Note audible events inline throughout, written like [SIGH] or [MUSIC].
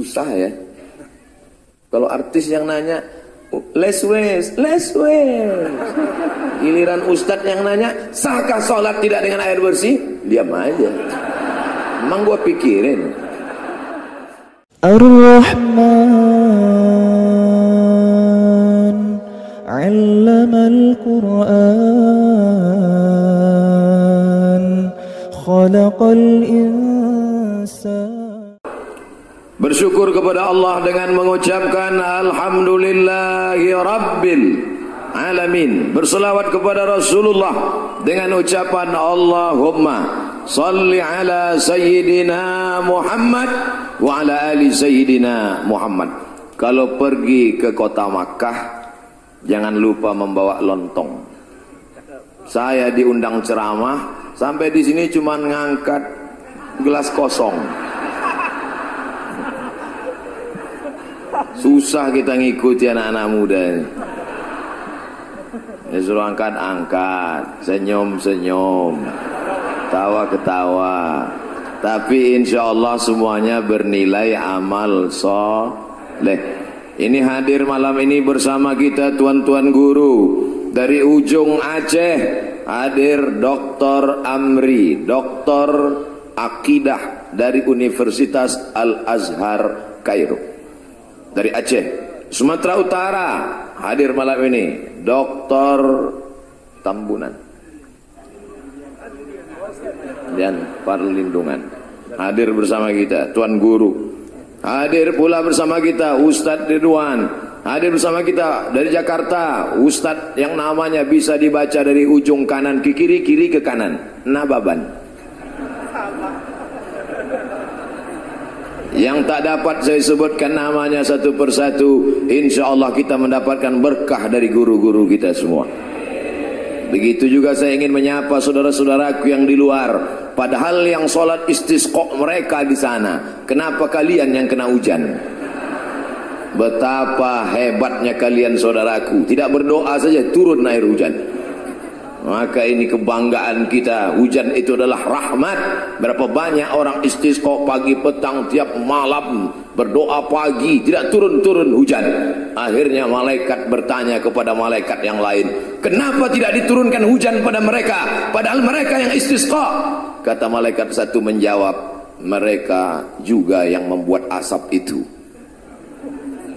Susah ya. Kalau artis yang nanya, les wes, les wes. Giliran ustadz yang nanya, sahkah sholat tidak dengan air bersih? Diam aja. Emang gua pikirin. Ar-Rahman al-Qur'an khalaqal insan Bersyukur kepada Allah dengan mengucapkan Alhamdulillahi Rabbil Alamin. Berselawat kepada Rasulullah Dengan ucapan Allahumma Salli ala Sayyidina Muhammad Wa ala ali Sayyidina Muhammad. Kalau pergi ke kota Makkah Jangan lupa membawa lontong. Saya diundang ceramah Sampai di sini cuma ngangkat gelas kosong Susah kita ngikuti anak-anak muda ini. Ya suruh angkat, angkat. Senyum, senyum. Tawa, ketawa. Tapi insya Allah semuanya bernilai amal soleh. Ini hadir malam ini bersama kita tuan-tuan guru. Dari ujung Aceh hadir Dr. Amri, Dr. Akidah dari Universitas Al-Azhar Kairo dari Aceh Sumatera Utara hadir malam ini Dr. Tambunan. Dan Perlindungan hadir bersama kita Tuan Guru. Hadir pula bersama kita Ustadz Ridwan. Hadir bersama kita dari Jakarta Ustadz yang namanya bisa dibaca dari ujung kanan ke kiri kiri ke kanan. Nababan yang tak dapat saya sebutkan namanya satu persatu insya Allah kita mendapatkan berkah dari guru-guru kita semua. Begitu juga saya ingin menyapa saudara-saudaraku yang di luar. Padahal yang sholat istisqa mereka di sana kenapa kalian yang kena hujan? Betapa hebatnya kalian saudaraku. Tidak berdoa saja turun air hujan maka ini kebanggaan kita. Hujan itu adalah rahmat. Berapa banyak orang istisqa pagi petang tiap malam berdoa pagi tidak turun-turun hujan. Akhirnya malaikat bertanya kepada malaikat yang lain kenapa tidak diturunkan hujan pada mereka? Padahal mereka yang istisqa. Kata malaikat satu menjawab mereka juga yang membuat asap itu.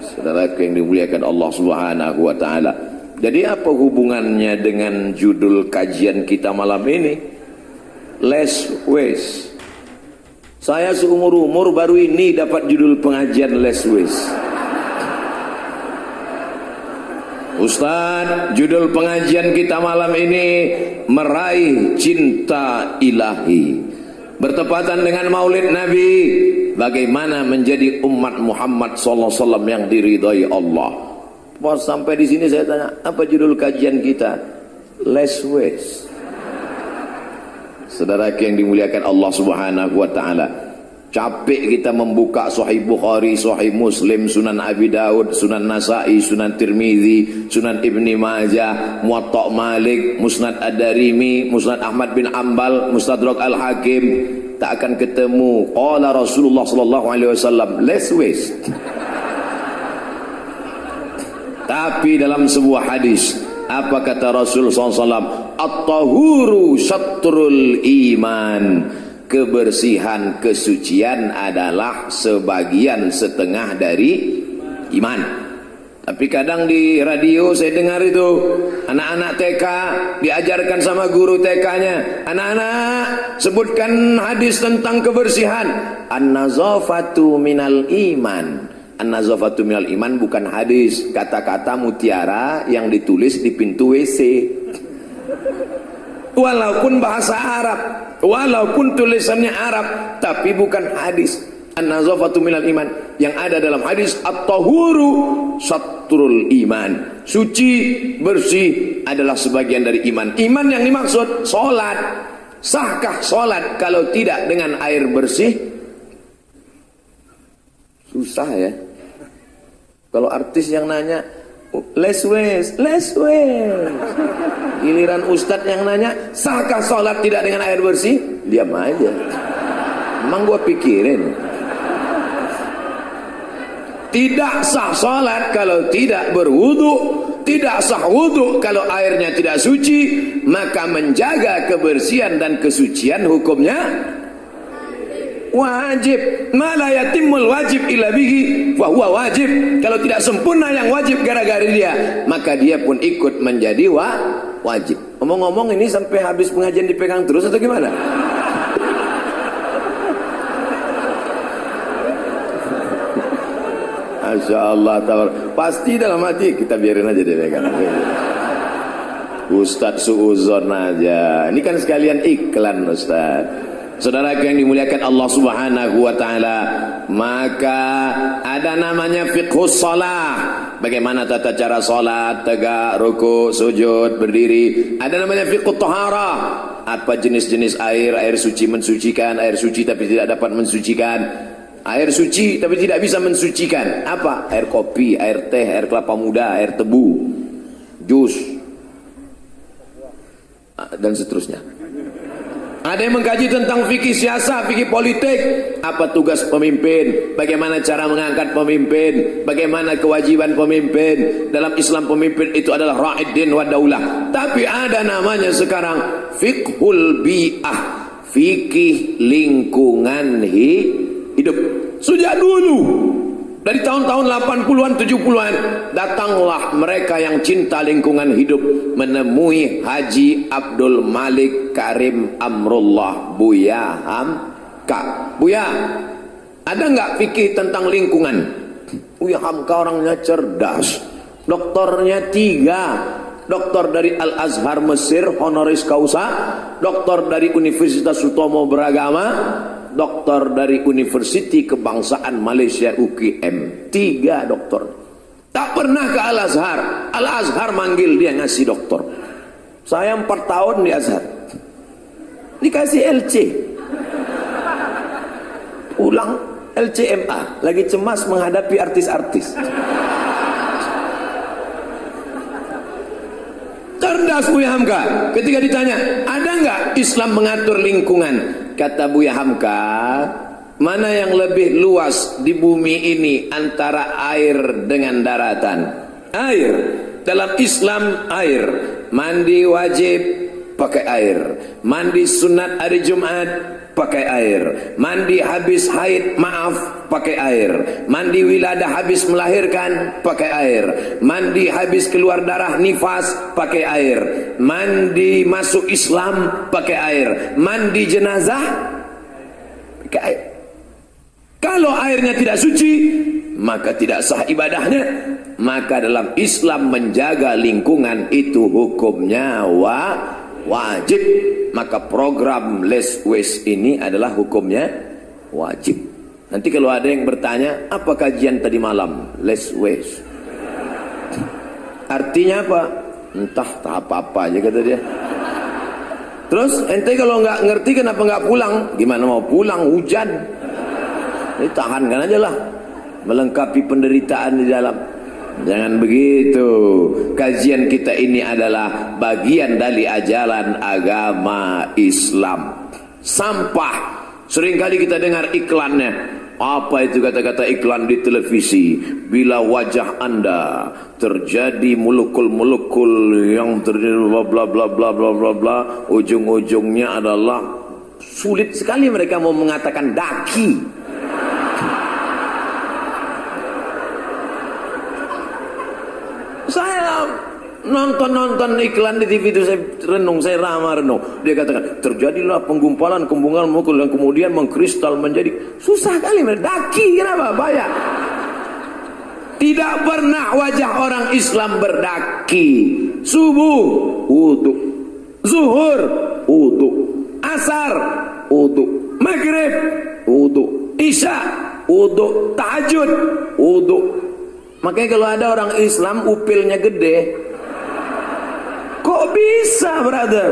Saudara yang dimuliakan Allah subhanahu wa ta'ala jadi apa hubungannya dengan judul kajian kita malam ini? Less waste. Saya seumur umur baru ini dapat judul pengajian less waste. Ustaz, judul pengajian kita malam ini meraih cinta ilahi. Bertepatan dengan Maulid Nabi, bagaimana menjadi umat Muhammad sallallahu alaihi wasallam yang diridhai Allah. Pas sampai di sini saya tanya, apa judul kajian kita? Less waste. Saudara yang dimuliakan Allah Subhanahu wa taala. Capek kita membuka Sahih Bukhari, Sahih Muslim, Sunan Abi Daud, Sunan Nasai, Sunan Tirmizi, Sunan Ibni Majah, Muwatta Malik, Musnad Ad-Darimi, Musnad Ahmad bin Ambal, Mustadrak Al-Hakim, tak akan ketemu qala Rasulullah sallallahu alaihi wasallam less waste. Tapi dalam sebuah hadis apa kata Rasul SAW At-tahuru syatrul iman. Kebersihan kesucian adalah sebagian setengah dari iman. Tapi kadang di radio saya dengar itu Anak-anak TK diajarkan sama guru TK-nya Anak-anak sebutkan hadis tentang kebersihan. An-nazafatu minal iman An-nazafatu minal iman bukan hadis, kata-kata mutiara yang ditulis di pintu WC. Walaupun bahasa Arab, walaupun tulisannya Arab, tapi bukan hadis. An-nazafatu minal iman yang ada dalam hadis at-tahuru satrul iman. Suci, bersih adalah sebagian dari iman. Iman yang dimaksud salat. Sahkah salat kalau tidak dengan air bersih? Susah ya. Kalau artis yang nanya, les wes, les wes. Giliran ustadz yang nanya, sahkah sholat tidak dengan air bersih? Diam aja. Emang gua pikirin. tidak sah salat kalau tidak berwudu tidak sah wudu kalau airnya tidak suci maka menjaga kebersihan dan kesucian hukumnya wajib. Mala yatimul wajib illa bihi wa huwa wajib. Kalau tidak sempurna yang wajib gara-gara dia maka dia pun ikut menjadi wa wajib. Ngomong-ngomong ini sampai habis pengajian dipegang terus atau gimana? [LAUGHS] Masya Allah Pasti dalam hati kita biarin aja deh kan. Ustadz suuzon aja. Ini kan sekalian iklan Ustadz Saudara yang dimuliakan Allah Subhanahu wa taala, maka ada namanya fiqhus shalah. Bagaimana tata cara salat, tegak, ruku, sujud, berdiri. Ada namanya fiqhut taharah. Apa jenis-jenis air, air suci mensucikan, air suci tapi tidak dapat mensucikan. Air suci tapi tidak bisa mensucikan. Apa? Air kopi, air teh, air kelapa muda, air tebu, jus, dan seterusnya. Ada yang mengkaji tentang fikih siasa, fikih politik. Apa tugas pemimpin? Bagaimana cara mengangkat pemimpin? Bagaimana kewajiban pemimpin? Dalam Islam pemimpin itu adalah ra'idin wa daulah. Tapi ada namanya sekarang fikhul bi'ah. Fikih lingkungan hidup. Sejak dulu dari tahun-tahun 80-an 70-an datanglah mereka yang cinta lingkungan hidup menemui Haji Abdul Malik Karim Amrullah Buya Hamka. Buya, ada nggak fikih tentang lingkungan? Buya Hamka orangnya cerdas. Doktornya tiga. Doktor dari Al-Azhar Mesir honoris causa, doktor dari Universitas Sutomo Beragama, doktor dari Universiti Kebangsaan Malaysia UKM tiga doktor. Tak pernah ke Al-Azhar Al-Azhar manggil dia ngasih doktor. Saya empat tahun di Azhar. Dikasih LC pulang LCMA lagi cemas menghadapi artis-artis. Cerdas Buya Hamka. Ketika ditanya ada nggak Islam mengatur lingkungan kata Buya Hamka mana yang lebih luas di bumi ini antara air dengan daratan? Air. Dalam Islam air. Mandi wajib pakai air. Mandi sunat hari Jumat pakai air. Mandi habis haid maaf pakai air. Mandi wiladah habis melahirkan pakai air. Mandi habis keluar darah nifas pakai air. Mandi masuk Islam pakai air. Mandi jenazah pakai air. Kalau airnya tidak suci maka tidak sah ibadahnya. Maka dalam Islam menjaga lingkungan itu hukumnya wa wajib. Maka program less waste ini adalah hukumnya wajib. Nanti kalau ada yang bertanya apa kajian tadi malam? Less waste. Artinya apa? Entah tak apa-apa aja kata dia. Terus ente kalau nggak ngerti kenapa nggak pulang? Gimana mau pulang? Hujan. Ini tahankan aja lah. Melengkapi penderitaan di dalam Jangan begitu. Kajian kita ini adalah bagian dari ajaran agama Islam. Sampah. Seringkali kita dengar iklannya. Apa itu kata-kata iklan di televisi? Bila wajah Anda terjadi mulukul-mulukul yang terjadi bla bla bla bla bla bla bla, ujung-ujungnya adalah sulit sekali mereka mau mengatakan daki. Saya nonton-nonton iklan di TV itu saya renung, saya ramah renung. Dia katakan, terjadilah penggumpalan kembungan mukul yang kemudian mengkristal menjadi susah kali mendaki kenapa? Bahaya. Tidak pernah wajah orang Islam berdaki. Subuh, wudhu. Zuhur, wudhu. Asar, wudhu. Maghrib, wudhu. Isya, wudhu. Tahajud, wudhu. Makanya kalau ada orang Islam upilnya gede. Kok bisa, brother?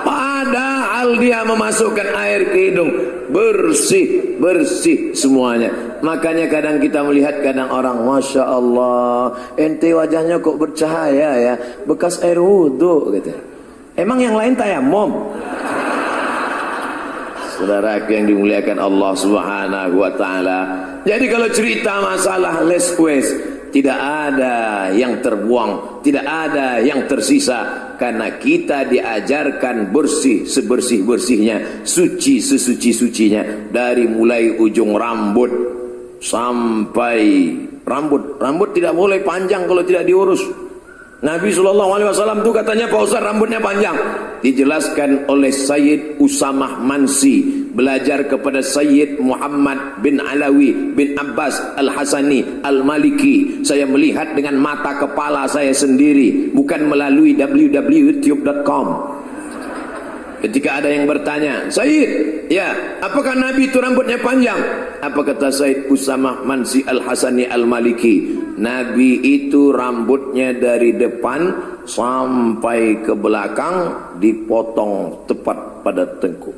Padahal dia memasukkan air ke hidung bersih, bersih semuanya. Makanya kadang kita melihat kadang orang, masya Allah, ente wajahnya kok bercahaya ya, bekas air wudhu gitu. Emang yang lain tayamum? Saudara yang dimuliakan Allah Subhanahu wa taala. Jadi kalau cerita masalah les west tidak ada yang terbuang, tidak ada yang tersisa karena kita diajarkan bersih sebersih-bersihnya, suci sesuci-sucinya dari mulai ujung rambut sampai rambut. Rambut tidak boleh panjang kalau tidak diurus. Nabi Shallallahu Alaihi Wasallam itu katanya Pak Ustaz rambutnya panjang. Dijelaskan oleh Sayyid Usamah Mansi belajar kepada Sayyid Muhammad bin Alawi bin Abbas Al Hasani Al Maliki. Saya melihat dengan mata kepala saya sendiri, bukan melalui www.youtube.com. Ketika ada yang bertanya, Said, ya, apakah Nabi itu rambutnya panjang? Apa kata Said Usamah Mansi Al-Hasani Al-Maliki? Nabi itu rambutnya dari depan sampai ke belakang dipotong tepat pada tengkuk.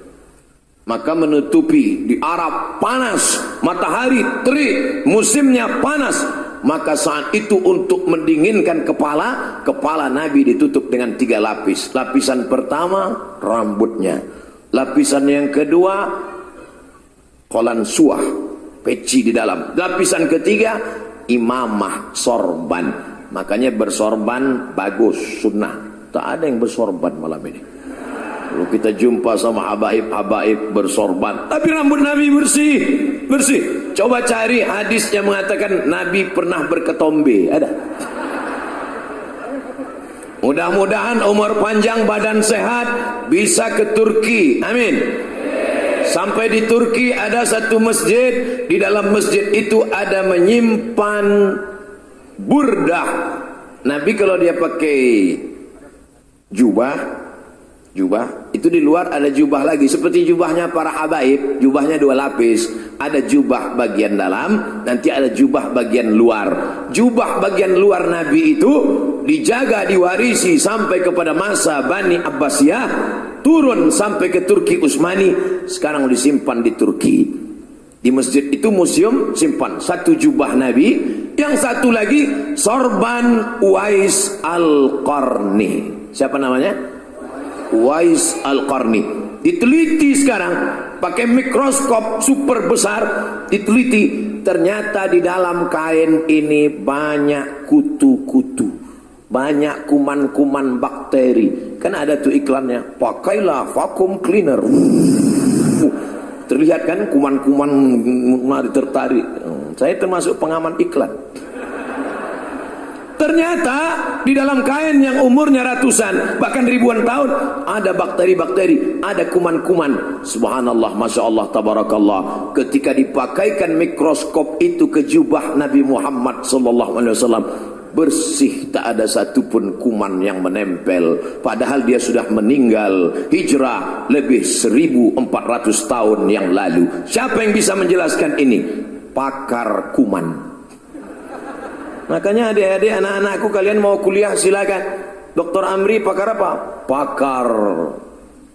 Maka menutupi di Arab panas, matahari terik, musimnya panas, maka saat itu untuk mendinginkan kepala kepala Nabi ditutup dengan tiga lapis. Lapisan pertama rambutnya. Lapisan yang kedua kolan suah peci di dalam. Lapisan ketiga imamah sorban makanya bersorban bagus sunnah tak ada yang bersorban malam ini Lalu kita jumpa sama habaib-habaib bersorban. Tapi rambut Nabi bersih. Bersih. Coba cari hadis yang mengatakan Nabi pernah berketombe. Ada? Mudah-mudahan umur panjang badan sehat bisa ke Turki. Amin. Sampai di Turki ada satu masjid. Di dalam masjid itu ada menyimpan burdah. Nabi kalau dia pakai jubah jubah itu di luar ada jubah lagi seperti jubahnya para habaib jubahnya dua lapis ada jubah bagian dalam nanti ada jubah bagian luar jubah bagian luar nabi itu dijaga diwarisi sampai kepada masa Bani Abbasiyah turun sampai ke Turki Utsmani sekarang disimpan di Turki. Di masjid itu museum simpan. Satu jubah nabi yang satu lagi sorban Uwais Al-Qarni. Siapa namanya? Wais Al-Qarni. Diteliti sekarang pakai mikroskop super besar diteliti. Ternyata di dalam kain ini banyak kutu-kutu banyak kuman-kuman bakteri. Kan ada tuh iklannya. Pakailah vacuum cleaner. Terlihat kan kuman-kuman mari tertarik. Saya termasuk pengaman iklan. Ternyata di dalam kain yang umurnya ratusan bahkan ribuan tahun ada bakteri-bakteri, ada kuman-kuman. Subhanallah, masya Allah, tabarakallah. Ketika dipakaikan mikroskop itu ke jubah Nabi Muhammad wasallam bersih tak ada satupun kuman yang menempel padahal dia sudah meninggal hijrah lebih 1400 tahun yang lalu siapa yang bisa menjelaskan ini pakar kuman Makanya adik-adik anak-anakku kalian mau kuliah silakan. Dokter Amri pakar apa? Pakar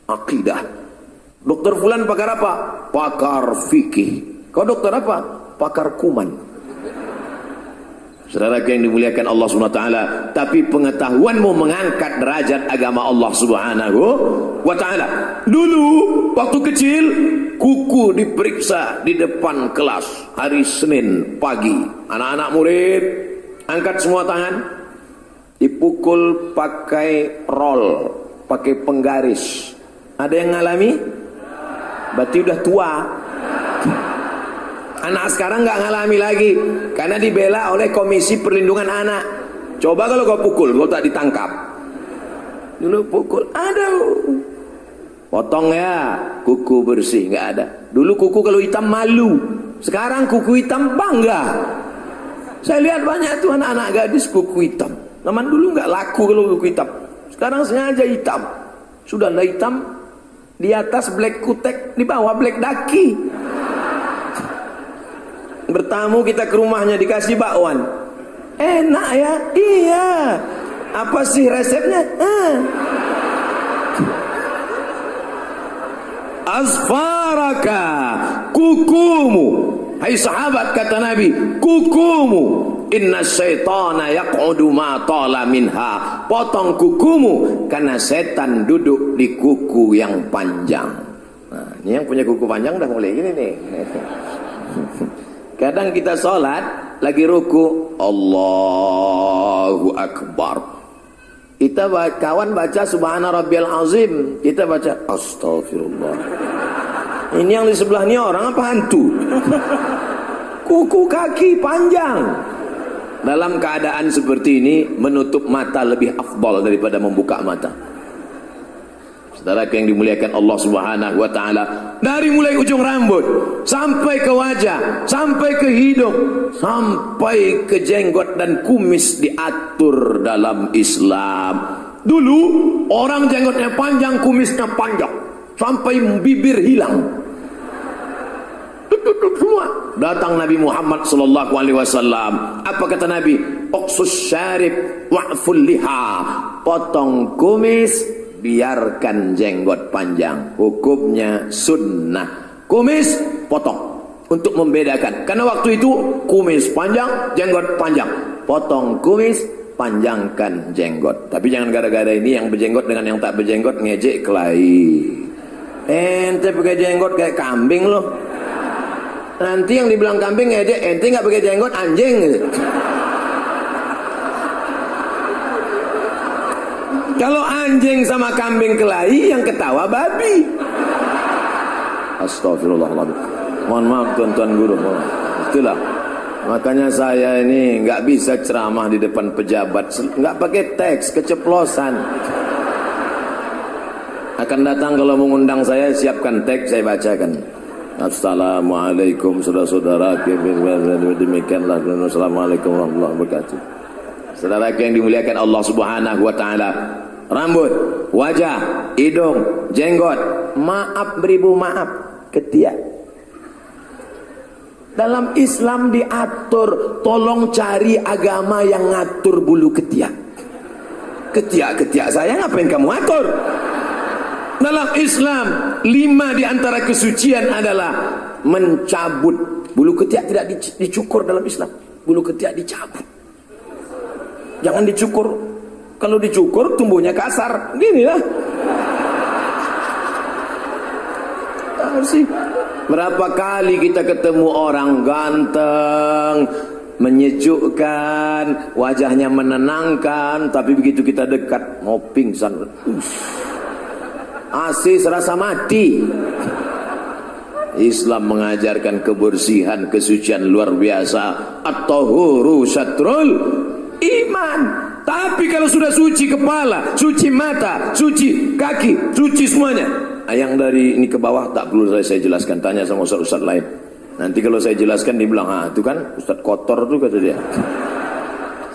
akidah. Dokter Fulan pakar apa? Pakar fikih. Kau dokter apa? Pakar kuman. Saudara yang dimuliakan Allah taala, tapi pengetahuanmu mengangkat derajat agama Allah Subhanahu wa taala. Dulu waktu kecil kuku diperiksa di depan kelas hari Senin pagi. Anak-anak murid angkat semua tangan dipukul pakai roll pakai penggaris ada yang ngalami berarti udah tua anak sekarang nggak ngalami lagi karena dibela oleh komisi perlindungan anak coba kalau kau pukul kau tak ditangkap dulu pukul ada potong ya kuku bersih nggak ada dulu kuku kalau hitam malu sekarang kuku hitam bangga saya lihat banyak tuh anak-anak gadis kuku hitam. Zaman dulu nggak laku kalau kuku hitam. Sekarang sengaja hitam. Sudah hitam di atas black kutek, di bawah black daki. Bertamu kita ke rumahnya dikasih bakwan. Enak ya? Iya. Apa sih resepnya? Ah. Asfaraka kukumu Hai sahabat kata Nabi, kukumu inna syaitana yaq'udu ma tala minha. Potong kukumu karena setan duduk di kuku yang panjang. Nah, ini yang punya kuku panjang udah mulai gini nih. Kadang kita sholat lagi ruku Allahu Akbar. Kita kawan baca Subhana Rabbiyal Azim, kita baca Astagfirullah. Ini yang di sebelah ini orang apa hantu? Kuku kaki panjang. Dalam keadaan seperti ini menutup mata lebih afdal daripada membuka mata. Saudara yang dimuliakan Allah Subhanahu wa taala, dari mulai ujung rambut sampai ke wajah, sampai ke hidung, sampai ke jenggot dan kumis diatur dalam Islam. Dulu orang jenggotnya panjang, kumisnya panjang, sampai bibir hilang. Semua. Datang Nabi Muhammad sallallahu alaihi wasallam. Apa kata Nabi? Oxus syarib wa'ful liha. Potong kumis, biarkan jenggot panjang. Hukumnya sunnah. Kumis potong. Untuk membedakan. Karena waktu itu kumis panjang jenggot panjang. Potong kumis panjangkan jenggot. Tapi jangan gara-gara ini yang berjenggot dengan yang tak berjenggot ngejek kelahi ente pakai jenggot kayak kambing loh. Nanti yang dibilang kambing ngejek ente nggak pakai jenggot anjing Kalau anjing sama kambing kelahi yang ketawa babi. Astagfirullahaladzim. Mohon maaf tuan-tuan guru. Itulah. Makanya saya ini nggak bisa ceramah di depan pejabat, nggak pakai teks, keceplosan. Akan datang kalau mengundang saya siapkan teks saya bacakan. Assalamualaikum saudara-saudara demikianlah Assalamualaikum warahmatullahi wabarakatuh Saudara yang dimuliakan Allah Subhanahu wa taala rambut, wajah, hidung, jenggot. Maaf beribu maaf, ketiak. Dalam Islam diatur, tolong cari agama yang ngatur bulu ketiak. Ketiak-ketiak saya ngapain kamu atur? Dalam Islam, lima di antara kesucian adalah mencabut. Bulu ketiak tidak dicukur dalam Islam. Bulu ketiak dicabut. Jangan dicukur kalau dicukur tumbuhnya kasar. Gini lah. sih. Berapa kali kita ketemu orang ganteng, menyejukkan, wajahnya menenangkan, tapi begitu kita dekat mau pingsan. Asis serasa mati. Islam mengajarkan kebersihan, kesucian luar biasa. At-tahuru syatrul iman. Tapi kalau sudah suci kepala, suci mata, suci kaki, suci semuanya. Nah, yang dari ini ke bawah tak perlu saya, saya jelaskan. Tanya sama ustaz-ustaz lain. Nanti kalau saya jelaskan dia bilang, ah itu kan ustaz kotor tuh kata dia.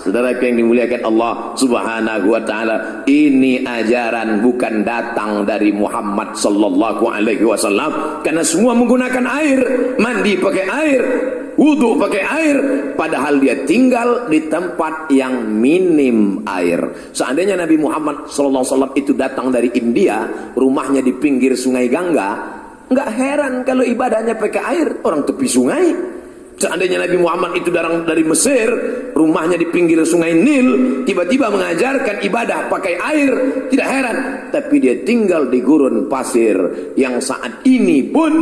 Saudara yang dimuliakan Allah Subhanahu wa taala, ini ajaran bukan datang dari Muhammad sallallahu alaihi wasallam karena semua menggunakan air, mandi pakai air, wudhu pakai air padahal dia tinggal di tempat yang minim air seandainya Nabi Muhammad SAW itu datang dari India rumahnya di pinggir sungai Gangga nggak heran kalau ibadahnya pakai air orang tepi sungai Seandainya Nabi Muhammad itu datang dari Mesir, rumahnya di pinggir sungai Nil, tiba-tiba mengajarkan ibadah pakai air, tidak heran. Tapi dia tinggal di gurun pasir yang saat ini pun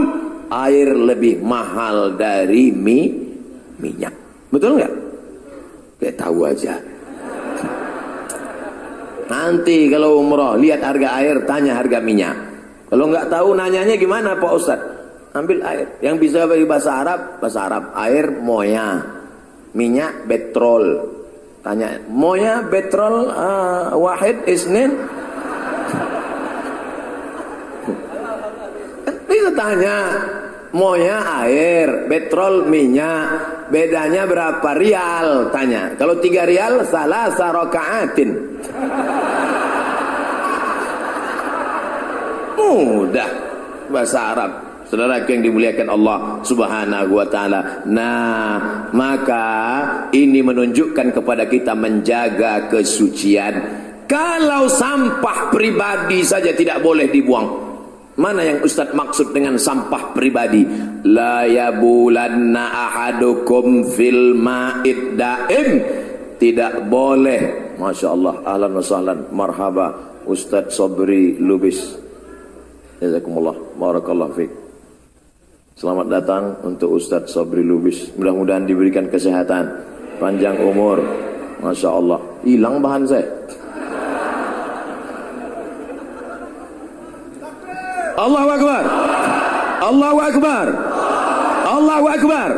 air lebih mahal dari mie, minyak. Betul nggak? Kayak tahu aja. Nanti kalau umroh lihat harga air, tanya harga minyak. Kalau nggak tahu nanyanya gimana Pak Ustadz? Ambil air. Yang bisa bagi bahasa Arab, bahasa Arab. Air moya, minyak petrol. Tanya, moya petrol uh, wahid isnin? Bisa tanya, moya air, petrol minyak, bedanya berapa rial? Tanya. Kalau tiga rial salah sarokaatin. Mudah bahasa Arab. Saudara yang dimuliakan Allah Subhanahu wa taala. Nah, maka ini menunjukkan kepada kita menjaga kesucian. Kalau sampah pribadi saja tidak boleh dibuang, Mana yang Ustaz maksud dengan sampah pribadi? La yabulanna ahadukum fil ma'id daim. Tidak boleh. Masya Allah. Ahlan wa sahlan. Marhaba. Ustaz Sobri Lubis. Jazakumullah. Barakallah fiik. Selamat datang untuk Ustadz Sabri Lubis. Mudah-mudahan diberikan kesehatan, panjang umur. Masya Allah. Hilang bahan saya. Allahu Akbar. Allahu Akbar. Allahu Akbar.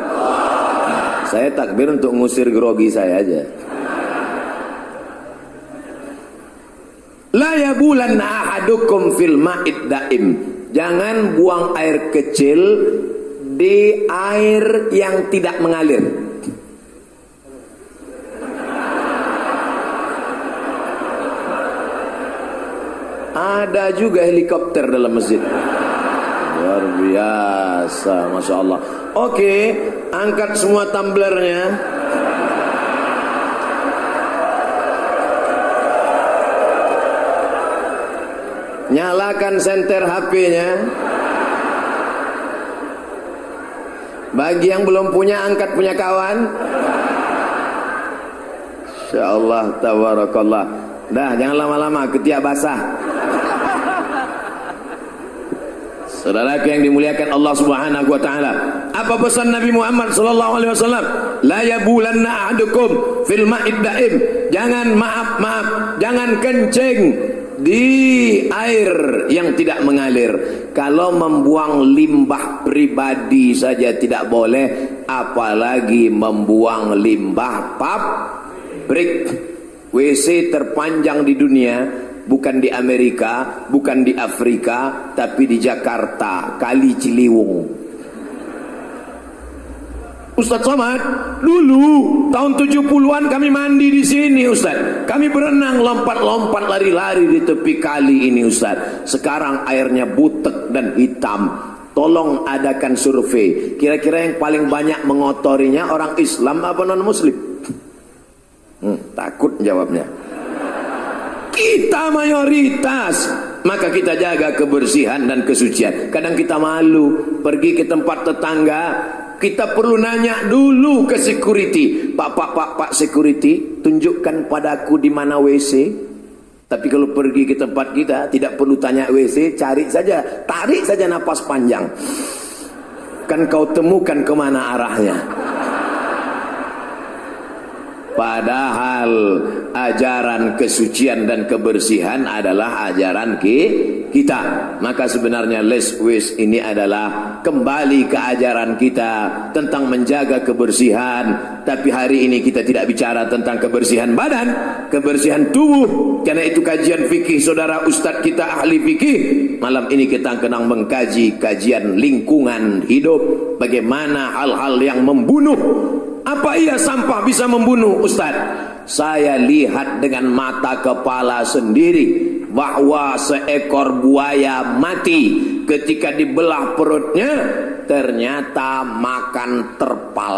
Saya takbir untuk ngusir grogi saya aja. La yabulan ahadukum fil ma'id daim. Jangan buang air kecil di air yang tidak mengalir. Ada juga helikopter dalam masjid. Luar biasa, masya Allah. Oke, angkat semua tumblernya. Nyalakan senter HP-nya. Bagi yang belum punya, angkat punya kawan. Insya Allah, tabarakallah. Dah, jangan lama-lama, ketiak basah. Saudara yang dimuliakan Allah Subhanahu wa taala. Apa pesan Nabi Muhammad sallallahu alaihi wasallam? La yabulanna ahadukum fil ma'id daim. Jangan maaf, maaf, jangan kencing di air yang tidak mengalir. Kalau membuang limbah pribadi saja tidak boleh, apalagi membuang limbah pabrik. WC terpanjang di dunia bukan di Amerika, bukan di Afrika, tapi di Jakarta, Kali Ciliwung. Ustaz Somad, dulu tahun 70-an kami mandi di sini Ustaz. Kami berenang lompat-lompat lari-lari di tepi kali ini Ustaz. Sekarang airnya butek dan hitam. Tolong adakan survei. Kira-kira yang paling banyak mengotorinya orang Islam apa non Muslim? Hmm, takut jawabnya. Kita mayoritas. Maka kita jaga kebersihan dan kesucian. Kadang kita malu Pergi ke tempat tetangga. Kita perlu nanya dulu ke security. Pak, pak, pak, pak security Tunjukkan padaku di mana WC Tapi kalau pergi ke tempat kita Tidak perlu tanya WC Cari saja. Tarik saja napas panjang. Kan kau temukan ke mana arahnya Padahal ajaran kesucian dan kebersihan adalah ajaran kita. Maka sebenarnya less waste ini adalah kembali ke ajaran kita tentang menjaga kebersihan. Tapi hari ini kita tidak bicara tentang kebersihan badan, kebersihan tubuh. Karena itu kajian fikih saudara ustadz kita ahli fikih. Malam ini kita akan mengkaji kajian lingkungan hidup. Bagaimana hal-hal yang membunuh apa iya sampah bisa membunuh Ustaz? Saya lihat dengan mata kepala sendiri bahwa seekor buaya mati ketika dibelah perutnya ternyata makan terpal.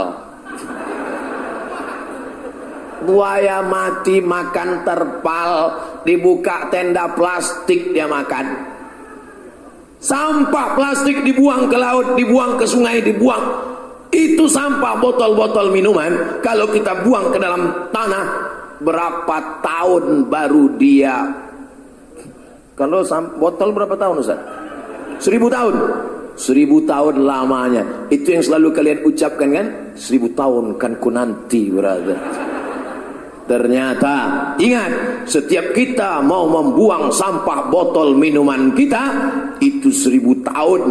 Buaya mati makan terpal, dibuka tenda plastik dia makan. Sampah plastik dibuang ke laut, dibuang ke sungai, dibuang itu sampah botol-botol minuman kalau kita buang ke dalam tanah berapa tahun baru dia? Kalau botol berapa tahun Ustaz? Seribu tahun. Seribu tahun lamanya. Itu yang selalu kalian ucapkan kan? Seribu tahun kan ku nanti brother. Ternyata ingat setiap kita mau membuang sampah botol minuman kita itu seribu tahun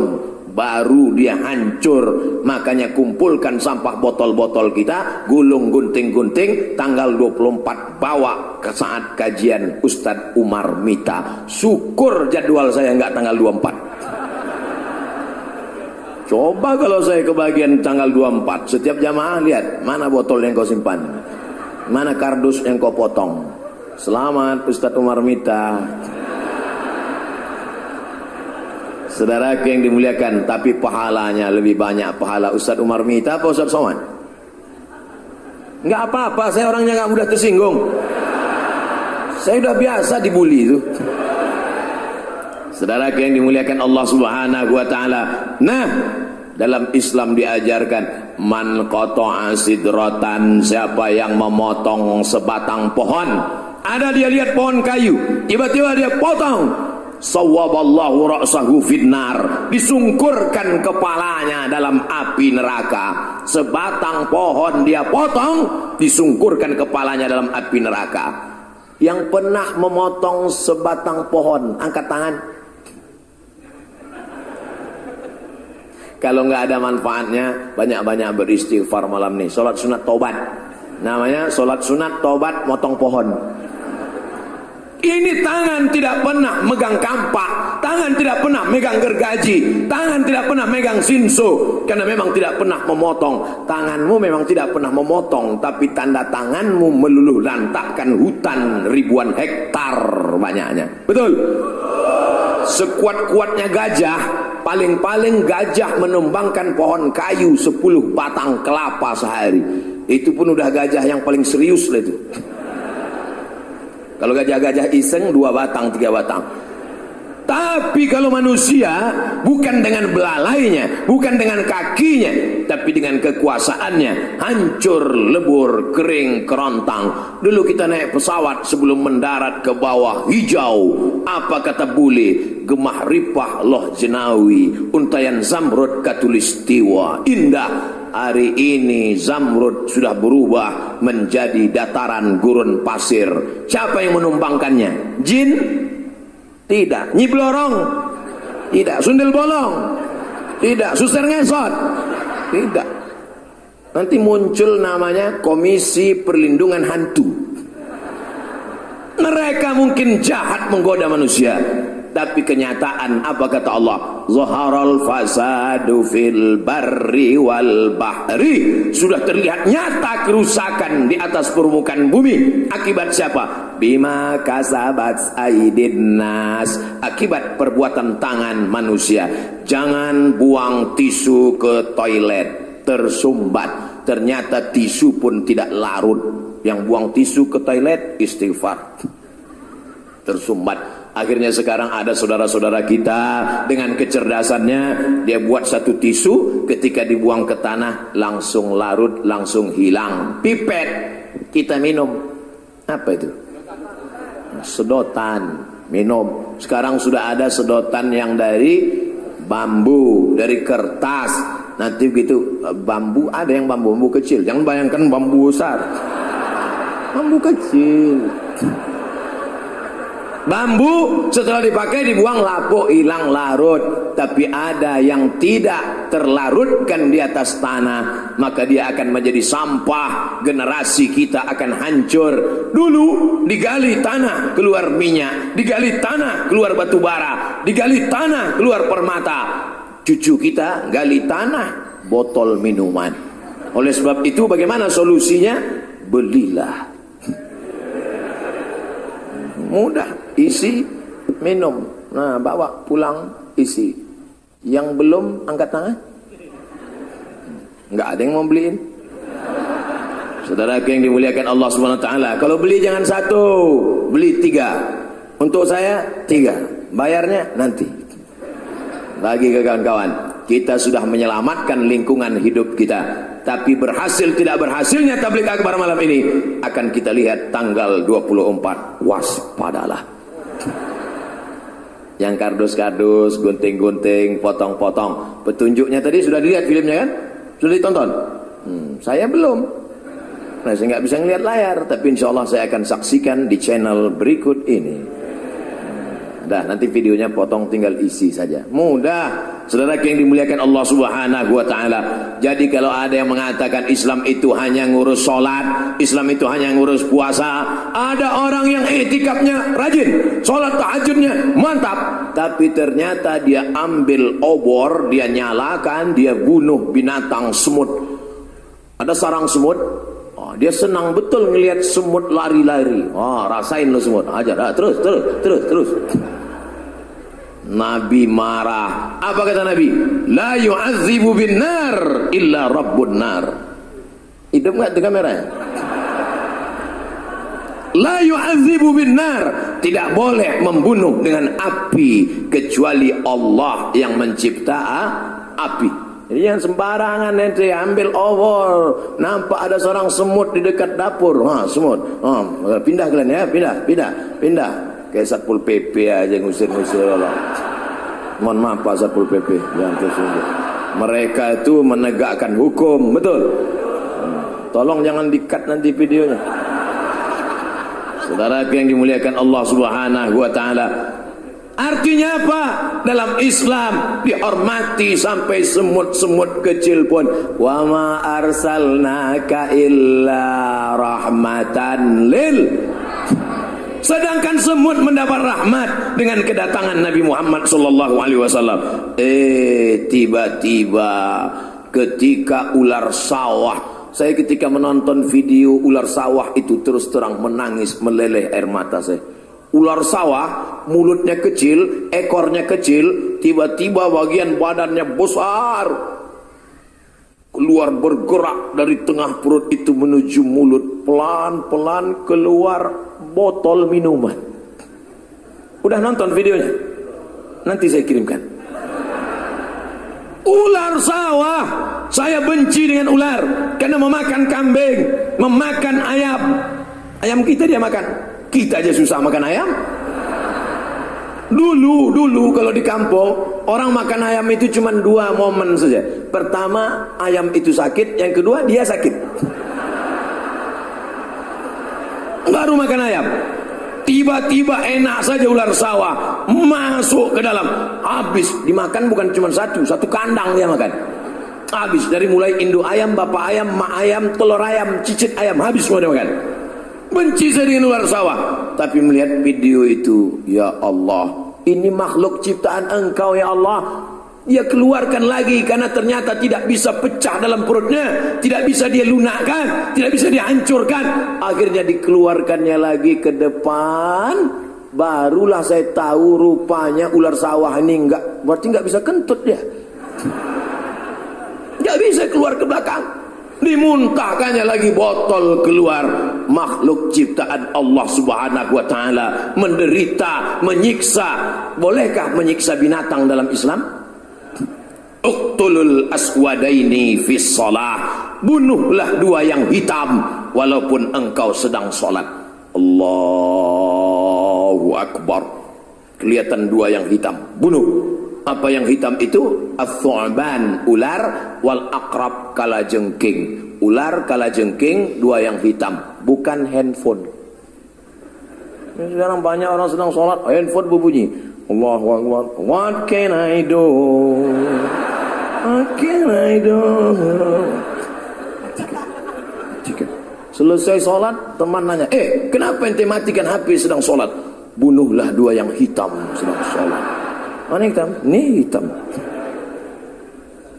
baru dia hancur. Makanya kumpulkan sampah botol-botol kita gulung gunting-gunting tanggal 24 bawa ke saat kajian Ustadz Umar Mita. Syukur jadwal saya nggak tanggal 24 coba kalau saya kebagian tanggal 24 setiap jamaah lihat mana botol yang kau simpan mana kardus yang kau potong. Selamat Ustadz Umar Mita Saudara yang dimuliakan Tapi pahalanya lebih banyak Pahala Ustaz Umar Mita apa Ustaz Soman Enggak apa-apa Saya orangnya enggak mudah tersinggung. Saya sudah biasa dibully itu. Saudara yang dimuliakan Allah subhanahu wa ta'ala. Nah dalam Islam diajarkan Man qata'a Siapa yang memotong sebatang pohon Ada dia lihat pohon kayu Tiba-tiba dia potong sawaballahu ra'sahu finnar disungkurkan kepalanya dalam api neraka. Sebatang pohon dia potong disungkurkan kepalanya dalam api neraka. Yang pernah memotong sebatang pohon angkat tangan. Kalau nggak ada manfaatnya banyak-banyak beristighfar malam nih sholat sunat tobat namanya sholat sunat tobat motong pohon ini tangan tidak pernah megang kampak, tangan tidak pernah megang gergaji, tangan tidak pernah megang sinso, karena memang tidak pernah memotong. Tanganmu memang tidak pernah memotong, tapi tanda tanganmu meluluh lantakkan hutan ribuan hektar banyaknya. Betul? Sekuat-kuatnya gajah, paling-paling gajah menumbangkan pohon kayu 10 batang kelapa sehari. Itu pun udah gajah yang paling serius lah itu. Kalau gajah-gajah iseng dua batang, tiga batang. Tapi kalau manusia bukan dengan belalainya, bukan dengan kakinya, tapi dengan kekuasaannya, hancur, lebur, kering, kerontang. Dulu kita naik pesawat sebelum mendarat ke bawah hijau. Apa kata bule? Gemah ripah loh jenawi, untayan zamrud katulistiwa. Indah hari ini Zamrud sudah berubah menjadi dataran gurun pasir. Siapa yang menumbangkannya? Jin? Tidak. Nyiblorong? Tidak. Sundel bolong? Tidak. Suster ngesot? Tidak. Nanti muncul namanya Komisi Perlindungan Hantu. Mereka mungkin jahat menggoda manusia tapi kenyataan apa kata Allah? Zaharal fasadu fil barri wal bahri. Sudah terlihat nyata kerusakan di atas permukaan bumi. Akibat siapa? Bima kasabat aidin nas. Akibat perbuatan tangan manusia. Jangan buang tisu ke toilet. Tersumbat. Ternyata tisu pun tidak larut. Yang buang tisu ke toilet istighfar. Tersumbat Akhirnya sekarang ada saudara-saudara kita dengan kecerdasannya dia buat satu tisu ketika dibuang ke tanah langsung larut, langsung hilang. Pipet kita minum. Apa itu? Sedotan minum. Sekarang sudah ada sedotan yang dari bambu, dari kertas. Nanti begitu bambu ada yang bambu bambu kecil. Jangan bayangkan bambu besar. Bambu kecil. Bambu setelah dipakai dibuang lapuk hilang larut. Tapi ada yang tidak terlarutkan di atas tanah Maka dia akan menjadi sampah. Generasi kita akan hancur. Dulu digali tanah keluar minyak. Digali tanah keluar batu bara. Digali tanah keluar permata. Cucu kita gali tanah botol minuman. Oleh sebab itu bagaimana solusinya? Belilah. [LAUGHS] Mudah isi minum. Nah bawa pulang isi. Yang belum angkat tangan. Nggak ada yang mau beliin. Saudara yang dimuliakan Allah subhanahu ta'ala kalau beli jangan satu beli tiga. Untuk saya tiga. Bayarnya nanti. Bagi ke kawan-kawan kita sudah menyelamatkan lingkungan hidup kita. Tapi berhasil tidak berhasilnya tablik akbar malam ini akan kita lihat tanggal 24 waspadalah yang kardus-kardus, gunting-gunting, potong-potong. Petunjuknya tadi sudah dilihat filmnya kan? Sudah ditonton? Hmm, saya belum. Nah, saya nggak bisa ngelihat layar, tapi insya Allah saya akan saksikan di channel berikut ini. Dah nanti videonya potong tinggal isi saja. Mudah. Saudara yang dimuliakan Allah Subhanahu wa taala. Jadi kalau ada yang mengatakan Islam itu hanya ngurus salat, Islam itu hanya ngurus puasa, ada orang yang etikapnya rajin, salat tahajudnya mantap, tapi ternyata dia ambil obor, dia nyalakan, dia bunuh binatang semut. Ada sarang semut, Oh, dia senang betul ngelihat semut lari-lari. Oh, rasain lo semut. Ajar, ah, terus, terus, terus, terus. Nabi marah. Apa kata Nabi? La yu'adzibu bin nar illa rabbun nar. Hidup enggak di kamera? La yu'adzibu bin nar. Tidak boleh membunuh dengan api kecuali Allah yang mencipta api. Jadi jangan sembarangan nanti ambil over. Nampak ada seorang semut di dekat dapur. Ha, semut. Ha, pindah kalian ya, pindah, pindah, pindah kayak satpol pp aja ngusir-ngusir orang mohon maaf pak satpol pp yang tersebut mereka itu menegakkan hukum betul? Tolong jangan dikat nanti videonya. Saudara yang dimuliakan Allah subhanahu wa ta'ala. Artinya apa? Dalam Islam dihormati sampai semut-semut kecil pun. Wa ma arsalnaka illa rahmatan lil Sedangkan semut mendapat rahmat dengan kedatangan Nabi Muhammad sallallahu alaihi wasallam. Eh tiba-tiba ketika ular sawah saya ketika menonton video ular sawah itu terus terang menangis meleleh air mata saya ular sawah mulutnya kecil ekornya kecil tiba-tiba bagian badannya besar keluar bergerak dari tengah perut itu menuju mulut pelan-pelan keluar botol minuman. Udah nonton videonya? Nanti saya kirimkan. Ular sawah! Saya benci dengan ular karena memakan kambing memakan ayam. Ayam kita dia makan. Kita aja susah makan ayam. Dulu, dulu kalau di kampung orang makan ayam itu cuma dua momen saja. Pertama ayam itu sakit, yang kedua dia sakit. Baru makan ayam. Tiba-tiba enak saja ular sawah masuk ke dalam. Habis dimakan bukan cuma satu, satu kandang dia makan. Habis dari mulai induk ayam, bapak ayam, mak ayam, telur ayam, cicit ayam, habis semua dia makan benci saya dengan ular sawah tapi melihat video itu ya Allah ini makhluk ciptaan engkau ya Allah. Dia keluarkan lagi karena ternyata tidak bisa pecah dalam perutnya tidak bisa dia lunakkan tidak bisa dihancurkan akhirnya dikeluarkannya lagi ke depan. Barulah saya tahu rupanya ular sawah ini enggak berarti enggak bisa kentut dia. Enggak bisa keluar ke belakang dimuntahkannya lagi botol keluar makhluk ciptaan Allah Subhanahu wa taala. Menderita menyiksa. Bolehkah menyiksa binatang dalam Islam? Uqtulul aswadaini fi shalah bunuhlah dua yang hitam walaupun engkau sedang salat Allahu akbar. Kelihatan dua yang hitam. Bunuh apa yang hitam itu? As-thu'ban ular wal akrab kala jengking ular kala jengking dua yang hitam. Bukan handphone. Sekarang banyak orang sedang sholat handphone berbunyi Allahu Akbar. What can I do? What can I do? Selesai sholat teman nanya eh kenapa ente matikan HP sedang sholat? Bunuhlah dua yang hitam sedang sholat Mana hitam? Ini hitam.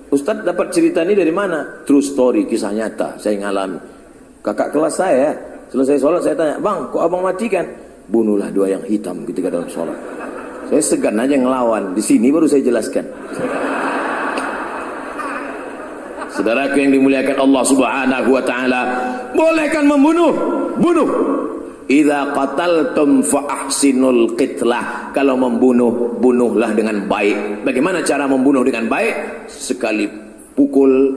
Ustadz dapat cerita ini dari mana? True story, kisah nyata. Saya ngalami. Kakak kelas saya, selesai sholat saya tanya, Bang, kok abang matikan? Bunuhlah dua yang hitam ketika dalam sholat. Saya segan aja ngelawan. Di sini baru saya jelaskan. Saudaraku yang dimuliakan Allah Subhanahu wa taala, bolehkan membunuh? Bunuh. Idza qataltum fa ahsinul qitlah. Kalau membunuh, bunuhlah dengan baik. Bagaimana cara membunuh dengan baik? Sekali pukul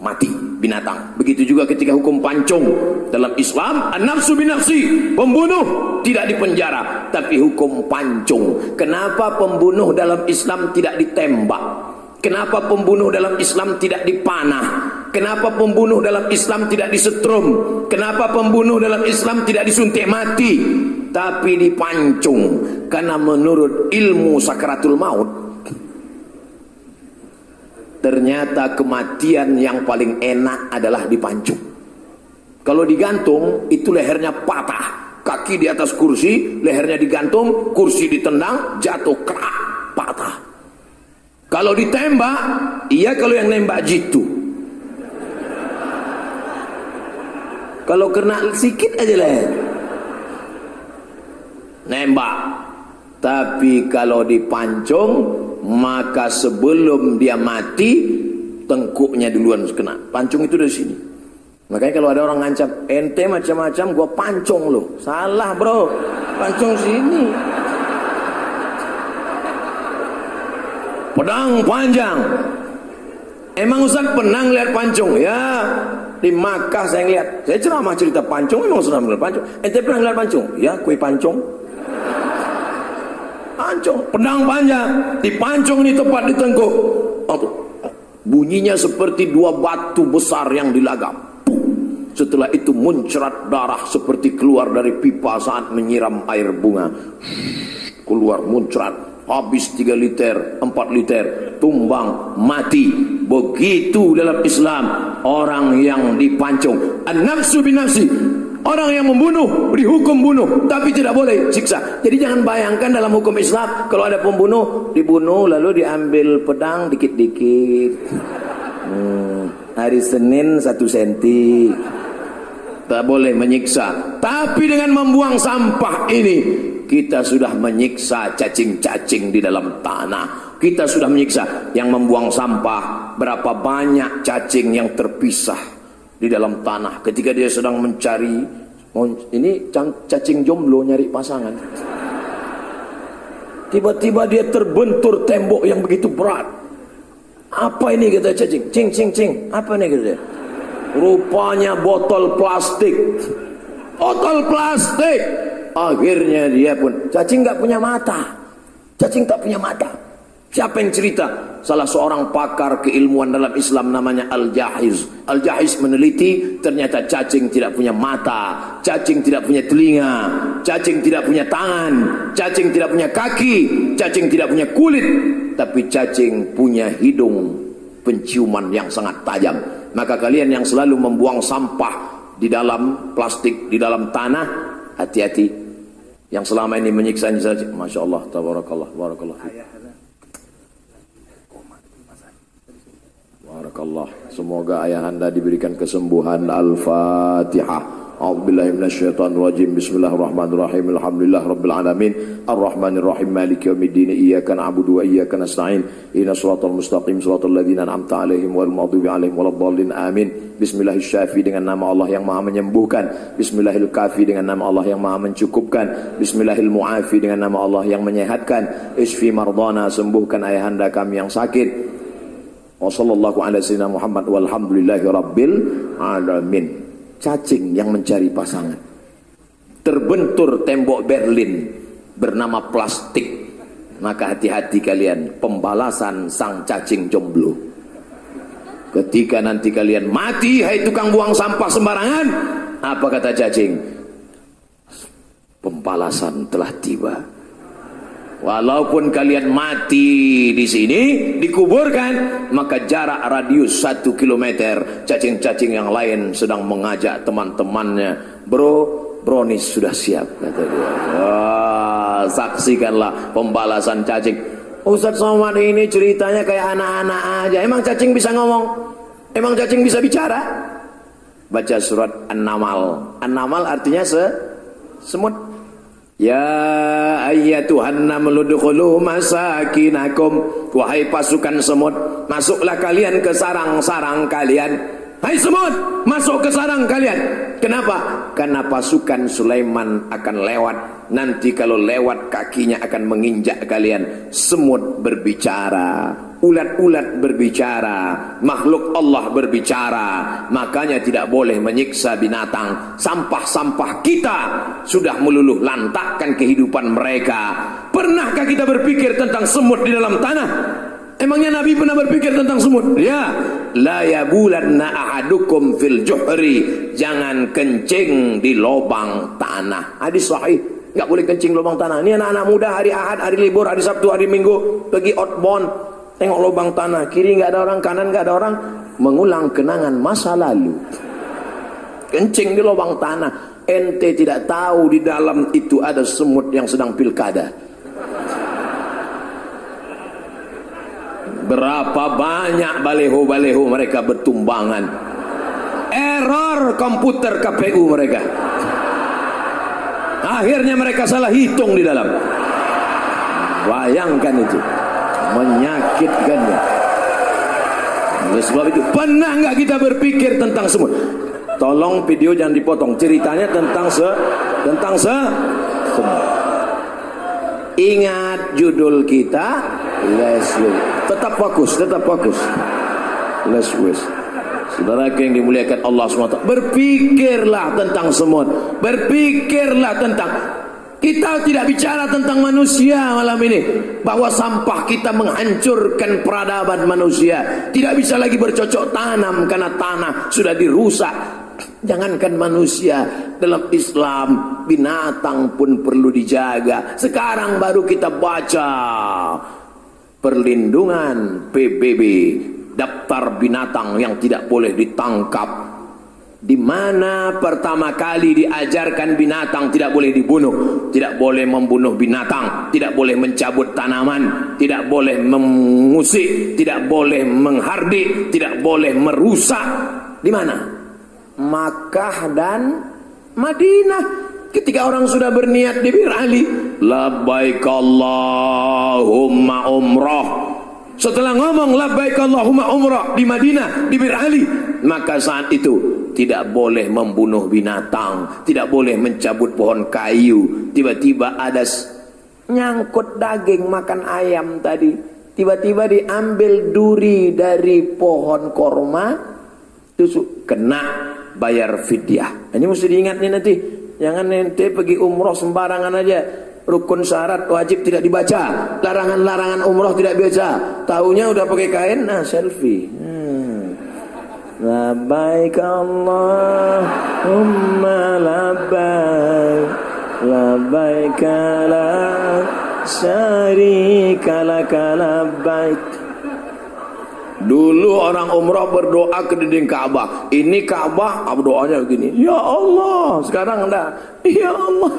mati binatang. Begitu juga ketika hukum pancung dalam Islam, an-nafsu binafsi, pembunuh tidak dipenjara, tapi hukum pancung. Kenapa pembunuh dalam Islam tidak ditembak? Kenapa pembunuh dalam Islam tidak dipanah? Kenapa pembunuh dalam Islam tidak disetrum? Kenapa pembunuh dalam Islam tidak disuntik mati? Tapi dipancung. Karena menurut ilmu sakaratul maut. Ternyata kematian yang paling enak adalah dipancung. Kalau digantung, itu lehernya patah. Kaki di atas kursi, lehernya digantung, kursi ditendang, jatuh kerak, patah. Kalau ditembak, iya kalau yang nembak jitu. Kalau kena sikit aja lah. Nembak. Tapi kalau dipancung, maka sebelum dia mati, tengkuknya duluan kena. Pancung itu dari sini. Makanya kalau ada orang ngancam, ente macam-macam, gua pancung lo. Salah bro, pancung sini. Pedang panjang emang Ustaz pernah lihat pancung ya di Makkah saya lihat saya ceramah cerita pancung emang sudah melihat pancung ente pernah lihat pancung ya kue pancung Pancung, pedang panjang, dipancung ini tepat di tengkuk. Bunyinya seperti dua batu besar yang dilagam. Setelah itu muncrat darah seperti keluar dari pipa saat menyiram air bunga. Keluar muncrat. Habis tiga liter, empat liter, tumbang, mati. Begitu dalam Islam orang yang dipancung. An-nafsu binafsi. Orang yang membunuh dihukum bunuh tapi tidak boleh siksa. Jadi jangan bayangkan dalam hukum Islam kalau ada pembunuh dibunuh lalu diambil pedang dikit-dikit. Hmm, hari Senin satu senti. Tak boleh menyiksa. Tapi dengan membuang sampah ini kita sudah menyiksa cacing-cacing di dalam tanah. Kita sudah menyiksa yang membuang sampah. Berapa banyak cacing yang terpisah di dalam tanah. Ketika dia sedang mencari ini cacing jomblo nyari pasangan. Tiba-tiba dia terbentur tembok yang begitu berat. Apa ini kata cacing? Cing cing cing. Apa ini kata dia? Rupanya botol plastik. Botol plastik akhirnya dia pun cacing nggak punya mata cacing tak punya mata Siapa yang cerita? Salah seorang pakar keilmuan dalam Islam namanya Al-Jahiz. Al-Jahiz meneliti ternyata cacing tidak punya mata, cacing tidak punya telinga, cacing tidak punya tangan, cacing tidak punya kaki, cacing tidak punya kulit, tapi cacing punya hidung penciuman yang sangat tajam. Maka kalian yang selalu membuang sampah di dalam plastik, di dalam tanah, hati-hati. Yang selama ini menyiksa Masya Allah, tabarakallah, barakallah. Barakallah. Semoga ayah anda diberikan kesembuhan. Al-Fatihah. A'udzubillahi minasyaitonir Bismillahirrahmanirrahim. Alhamdulillah rabbil alamin. Arrahmanir rahim. Maliki yaumiddin. Iyyaka na'budu wa iyyaka nasta'in. Ihdinas shiratal mustaqim. Shiratal ladzina an'amta 'alaihim wal maghdubi 'alaihim waladdallin. Amin. Bismillahirrahmanirrahim dengan nama Allah yang Maha menyembuhkan. Bismillahirrahmanirrahim dengan nama Allah yang Maha mencukupkan. Bismillahirrahmanirrahim dengan nama Allah yang menyehatkan. Isfi mardana sembuhkan ayahanda kami yang sakit. Wassallallahu ala sayyidina Muhammad walhamdulillahi rabbil alamin. Cacing yang mencari pasangan. Terbentur tembok Berlin bernama plastik. Maka hati-hati kalian pembalasan sang cacing jomblo. Ketika nanti kalian mati, hai tukang buang sampah sembarangan, apa kata cacing? Pembalasan telah tiba. Walaupun kalian mati di sini, dikuburkan, maka jarak radius satu kilometer, cacing-cacing yang lain sedang mengajak teman-temannya, bro, bronis sudah siap, kata dia. Wah, saksikanlah pembalasan cacing. Ustaz Somad ini ceritanya kayak anak-anak aja. Emang cacing bisa ngomong? Emang cacing bisa bicara? Baca surat An-Namal. An-Namal artinya se semut Ya ayyatuhan namlu dukhulu masakinakum. Wahai pasukan semut Masuklah kalian ke sarang-sarang kalian Hai semut Masuk ke sarang kalian Kenapa? Karena pasukan Sulaiman akan lewat Nanti kalau lewat kakinya akan menginjak kalian Semut berbicara ulat-ulat berbicara, makhluk Allah berbicara, makanya tidak boleh menyiksa binatang. Sampah-sampah kita sudah meluluh lantakkan kehidupan mereka. Pernahkah kita berpikir tentang semut di dalam tanah? Emangnya Nabi pernah berpikir tentang semut? Ya, la yabulanna ahadukum fil juhri. Jangan kencing di lubang tanah. Hadis sahih. Enggak boleh kencing lubang tanah. Ini anak-anak muda hari Ahad, hari libur, hari Sabtu, hari Minggu pergi outbound Tengok lubang tanah, kiri nggak ada orang, kanan nggak ada orang, mengulang kenangan masa lalu. Kencing di lubang tanah, ente tidak tahu di dalam itu ada semut yang sedang pilkada. Berapa banyak baleho-baleho mereka bertumbangan. Error komputer KPU mereka. Akhirnya mereka salah hitung di dalam. Bayangkan itu menyakitkan oleh sebab itu pernah nggak kita berpikir tentang semut tolong video jangan dipotong ceritanya tentang se tentang se semut ingat judul kita let's tetap fokus tetap fokus let's Saudara yang dimuliakan Allah SWT Berpikirlah tentang semut Berpikirlah tentang Kita tidak bicara tentang manusia malam ini bahwa sampah kita menghancurkan peradaban manusia. Tidak bisa lagi bercocok tanam karena tanah sudah dirusak. Jangankan manusia dalam Islam binatang pun perlu dijaga. Sekarang baru kita baca perlindungan PBB daftar binatang yang tidak boleh ditangkap di mana pertama kali diajarkan binatang tidak boleh dibunuh, tidak boleh membunuh binatang, tidak boleh mencabut tanaman, tidak boleh mengusik, tidak boleh menghardik, tidak boleh merusak. Di mana? Makkah dan Madinah. Ketika orang sudah berniat di Bir Ali, labbaik Allahumma umrah setelah ngomong labbaik Allahumma umrah di Madinah, di Bir Ali, maka saat itu tidak boleh membunuh binatang, tidak boleh mencabut pohon kayu. Tiba-tiba ada nyangkut daging makan ayam tadi. Tiba-tiba diambil duri dari pohon korma, tusuk kena bayar fidyah. Ini mesti diingat nih nanti. Jangan nanti pergi umroh sembarangan aja rukun syarat wajib tidak dibaca larangan-larangan umroh tidak biasa tahunya udah pakai kain nah selfie hmm. labbaik Allahumma labbaik labbaik la syarika laka labbaik Dulu orang umrah berdoa ke dinding Ka'bah. Ini Ka'bah, doanya begini. Ya Allah. Sekarang enggak. Ya Allah.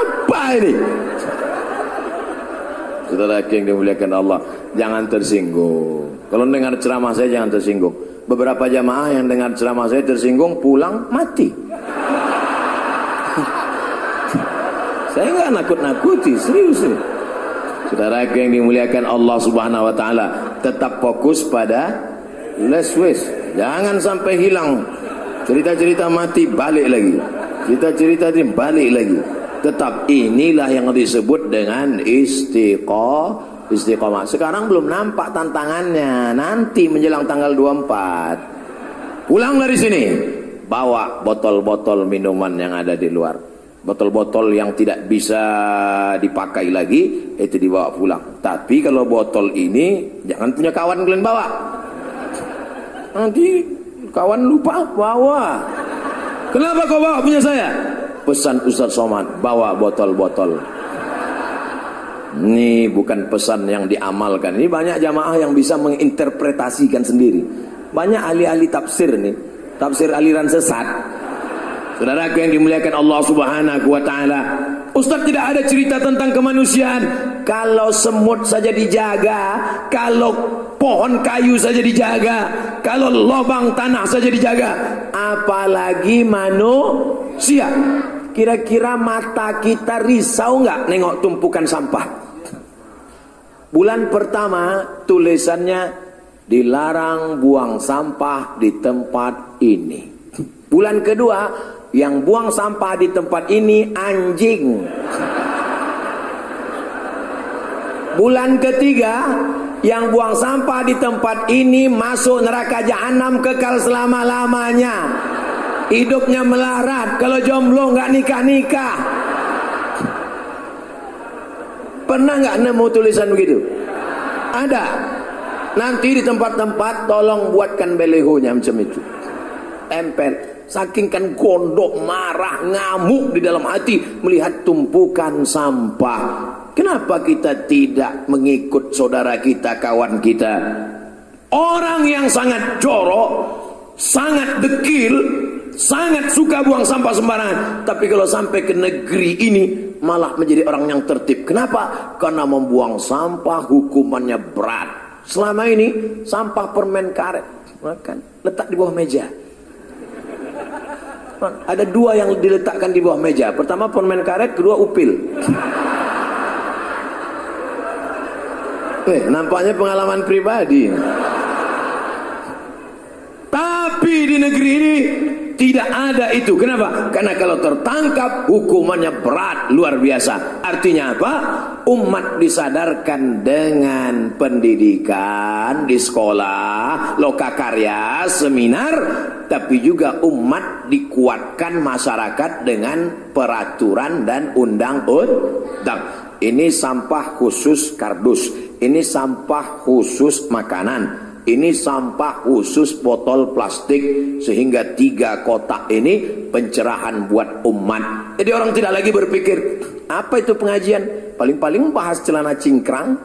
Apa ini? Saudara yang dimuliakan Allah, jangan tersinggung. Kalau dengar ceramah saya jangan tersinggung. Beberapa jamaah yang dengar ceramah saya tersinggung pulang mati. [LAUGHS] saya nggak nakut-nakuti, serius ini. Saudara yang dimuliakan Allah Subhanahu wa taala, tetap fokus pada less waste. Jangan sampai hilang Cerita-cerita mati balik lagi. Cerita-cerita ini balik lagi. Tetap inilah yang disebut dengan istiqomah. Istiqomah. Sekarang belum nampak tantangannya. Nanti menjelang tanggal 24. Pulang dari sini. Bawa botol-botol minuman yang ada di luar. Botol-botol yang tidak bisa dipakai lagi itu dibawa pulang. Tapi kalau botol ini jangan punya kawan kalian bawa. Nanti Kawan lupa bawa. Kenapa kau bawa punya saya? Pesan Ustaz Somad, bawa botol-botol. Ini bukan pesan yang diamalkan. Ini banyak jamaah yang bisa menginterpretasikan sendiri. Banyak ahli-ahli tafsir nih. Tafsir aliran sesat. Saudara yang dimuliakan Allah Subhanahu wa taala. Ustaz tidak ada cerita tentang kemanusiaan. Kalau semut saja dijaga, kalau pohon kayu saja dijaga, kalau lubang tanah saja dijaga, apalagi manusia. Kira-kira mata kita risau nggak nengok tumpukan sampah? Bulan pertama tulisannya dilarang buang sampah di tempat ini. Bulan kedua yang buang sampah di tempat ini anjing. Bulan ketiga yang buang sampah di tempat ini masuk neraka jahanam kekal selama-lamanya. Hidupnya melarat, kalau jomblo nggak nikah-nikah. Pernah nggak nemu tulisan begitu? Ada. Nanti di tempat-tempat tolong buatkan belehonya macam itu. Tempel. Saking kan gondok, marah, ngamuk di dalam hati melihat tumpukan sampah. Kenapa kita tidak mengikut saudara kita, kawan kita? Orang yang sangat jorok, sangat dekil, sangat suka buang sampah sembarangan. Tapi kalau sampai ke negeri ini malah menjadi orang yang tertib. Kenapa? Karena membuang sampah hukumannya berat. Selama ini sampah permen karet makan letak di bawah meja. Ada dua yang diletakkan di bawah meja. Pertama permen karet, kedua upil. Eh, nampaknya pengalaman pribadi. Tapi di negeri ini Tidak ada itu. Kenapa? Karena kalau tertangkap hukumannya berat luar biasa. Artinya apa? Umat disadarkan dengan pendidikan di sekolah, lokakarya, seminar, tapi juga umat dikuatkan masyarakat dengan peraturan dan undang-undang. Ini sampah khusus kardus, ini sampah khusus makanan ini sampah khusus botol plastik sehingga tiga kotak ini pencerahan buat umat. Jadi orang tidak lagi berpikir apa itu pengajian? Paling-paling bahas celana cingkrang.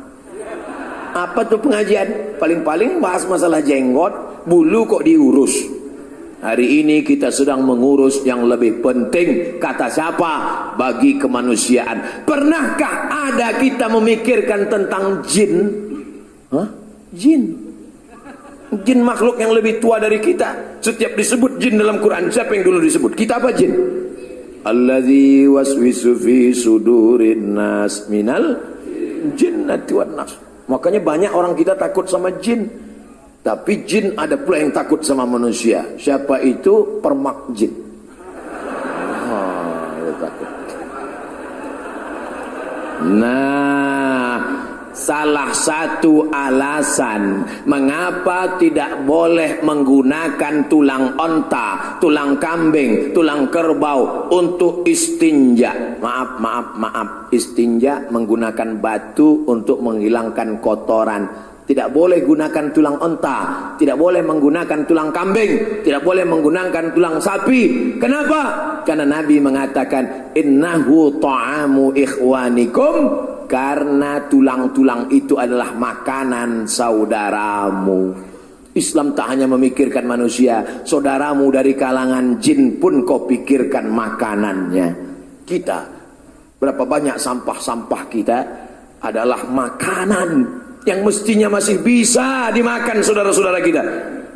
Apa itu pengajian? Paling-paling bahas masalah jenggot, bulu kok diurus. Hari ini kita sedang mengurus yang lebih penting Kata siapa? Bagi kemanusiaan Pernahkah ada kita memikirkan tentang jin? Hah? Jin? jin makhluk yang lebih tua dari kita setiap disebut jin dalam Quran siapa yang dulu disebut kita apa jin alladzi waswisu fi sudurin nas minal jinnati wan nas makanya banyak orang kita takut sama jin tapi jin ada pula yang takut sama manusia siapa itu permak jin takut nah Salah satu alasan mengapa tidak boleh menggunakan tulang onta, tulang kambing, tulang kerbau untuk istinja. Maaf, maaf, maaf. Istinja menggunakan batu untuk menghilangkan kotoran. Tidak boleh gunakan tulang onta, tidak boleh menggunakan tulang kambing, tidak boleh menggunakan tulang sapi. Kenapa? Karena Nabi mengatakan innahu ta'amu ikhwanikum karena tulang-tulang itu adalah makanan saudaramu. Islam tak hanya memikirkan manusia, saudaramu dari kalangan jin pun kau pikirkan makanannya. Kita, berapa banyak sampah-sampah kita adalah makanan yang mestinya masih bisa dimakan saudara-saudara kita.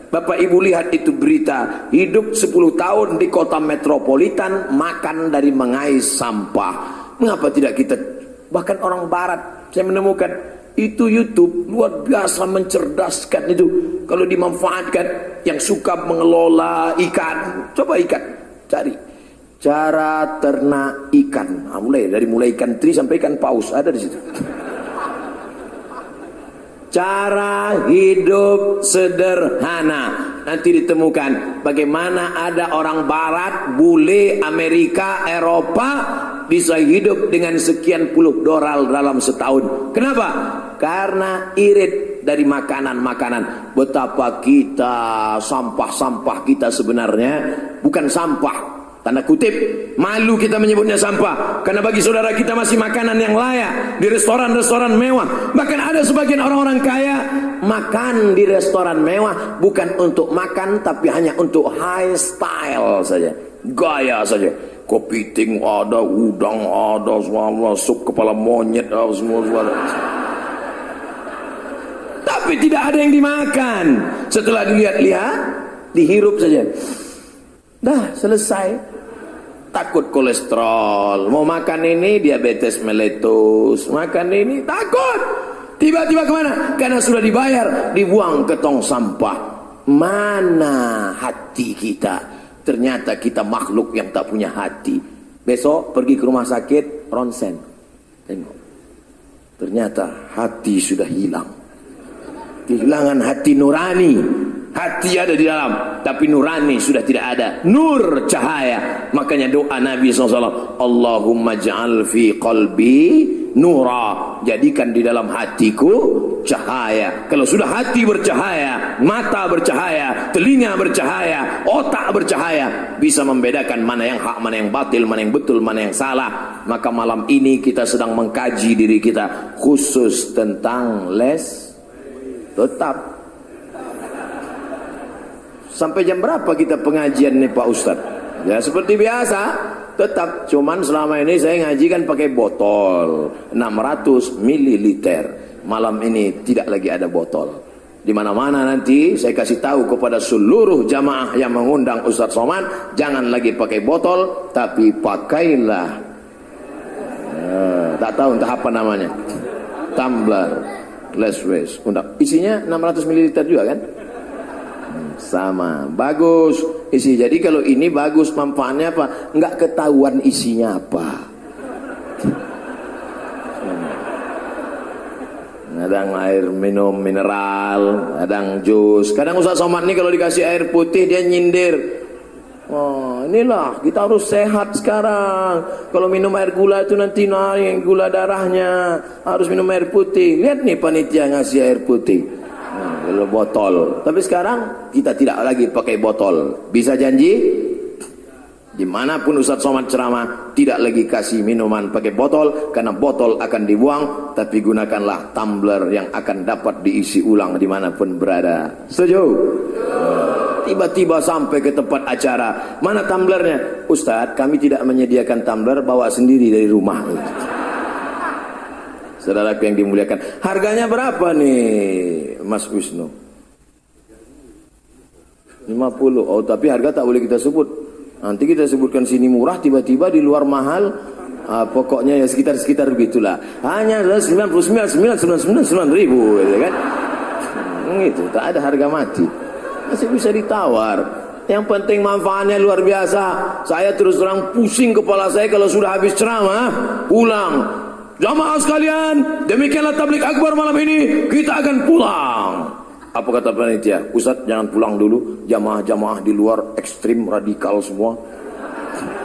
Bapak Ibu lihat itu berita. Hidup 10 tahun di kota metropolitan Makan dari mengais sampah. Mengapa tidak kita Bahkan orang barat saya menemukan itu YouTube luar biasa mencerdaskan itu. Kalau dimanfaatkan yang suka mengelola ikan coba ikan cari. Cara ternak ikan. Nah, mulai dari mulai ikan teri sampai ikan paus ada di situ cara hidup sederhana. Nanti ditemukan bagaimana ada orang barat bule Amerika Eropa bisa hidup dengan sekian puluh dolar dalam setahun. Kenapa? Karena irit dari makanan-makanan. Betapa kita sampah-sampah kita sebenarnya bukan sampah Tanda kutip, malu kita menyebutnya sampah. Karena bagi saudara kita masih makanan yang layak. Di restoran-restoran mewah. Bahkan ada sebagian orang-orang kaya makan di restoran mewah. Bukan untuk makan, tapi hanya untuk high style saja. Gaya saja. Kepiting ada, udang ada, semua sup kepala monyet, ada, semua, semua. Tapi tidak ada yang dimakan. Setelah dilihat-lihat, dihirup saja. Dah selesai. Takut kolesterol. Mau makan ini diabetes meletus. Makan ini takut. Tiba-tiba ke mana? Karena sudah dibayar. Dibuang ke tong sampah. Mana hati kita? Ternyata kita makhluk yang tak punya hati. Besok pergi ke rumah sakit. Ronsen. Tengok. Ternyata hati sudah hilang. Kehilangan hati nurani hati ada di dalam tapi nurani sudah tidak ada. Nur cahaya. Makanya doa Nabi SAW Allahumma ja'al fi qalbi nura. Jadikan di dalam hatiku cahaya. Kalau sudah hati bercahaya mata bercahaya telinga bercahaya otak bercahaya bisa membedakan mana yang hak mana yang batil mana yang betul mana yang salah. Maka malam ini kita sedang mengkaji diri kita khusus tentang les. Tetap Sampai jam berapa kita pengajian nih Pak Ustadz? Ya seperti biasa, tetap cuman selama ini saya ngaji kan pakai botol 600 ml. Malam ini tidak lagi ada botol. Di mana-mana nanti saya kasih tahu kepada seluruh jamaah yang mengundang Ustadz Soman, jangan lagi pakai botol, tapi pakailah. Ya, tak tahu entah apa namanya. Tumbler, glass waste. Isinya 600 ml juga kan? Sama bagus isi jadi kalau ini bagus manfaatnya apa nggak ketahuan isinya apa kadang air minum mineral, kadang jus. Kadang Ustaz Somad ini kalau dikasih air putih dia nyindir. Oh, inilah kita harus sehat sekarang. Kalau minum air gula itu nanti naik gula darahnya. Harus minum air putih. Lihat nih panitia ngasih air putih. Nah, kalau botol. Tapi sekarang kita tidak lagi pakai botol. Bisa janji? Di mana pun Ustaz Somad ceramah Tidak lagi kasih minuman pakai botol Karena botol akan dibuang Tapi gunakanlah tumbler yang akan dapat diisi ulang Di mana pun berada Setuju? Tiba-tiba sampai ke tempat acara Mana tumblernya? Ustaz kami tidak menyediakan tumbler Bawa sendiri dari rumah Saudara yang dimuliakan Harganya berapa nih Mas Wisnu? 50 Oh tapi harga tak boleh kita sebut Nanti kita sebutkan sini murah, tiba-tiba di luar mahal. Uh, pokoknya ya sekitar-sekitar begitulah. Hanya 99,999 ribu, gitu kan? Hmm, itu tak ada harga mati. Masih bisa ditawar. Yang penting manfaatnya luar biasa. Saya terus terang pusing kepala saya kalau sudah habis ceramah, pulang. Jamaah sekalian, demikianlah tablik akbar malam ini. Kita akan pulang. Apa kata panitia? Ustaz jangan pulang dulu. Jamaah-jamaah di luar ekstrim radikal semua.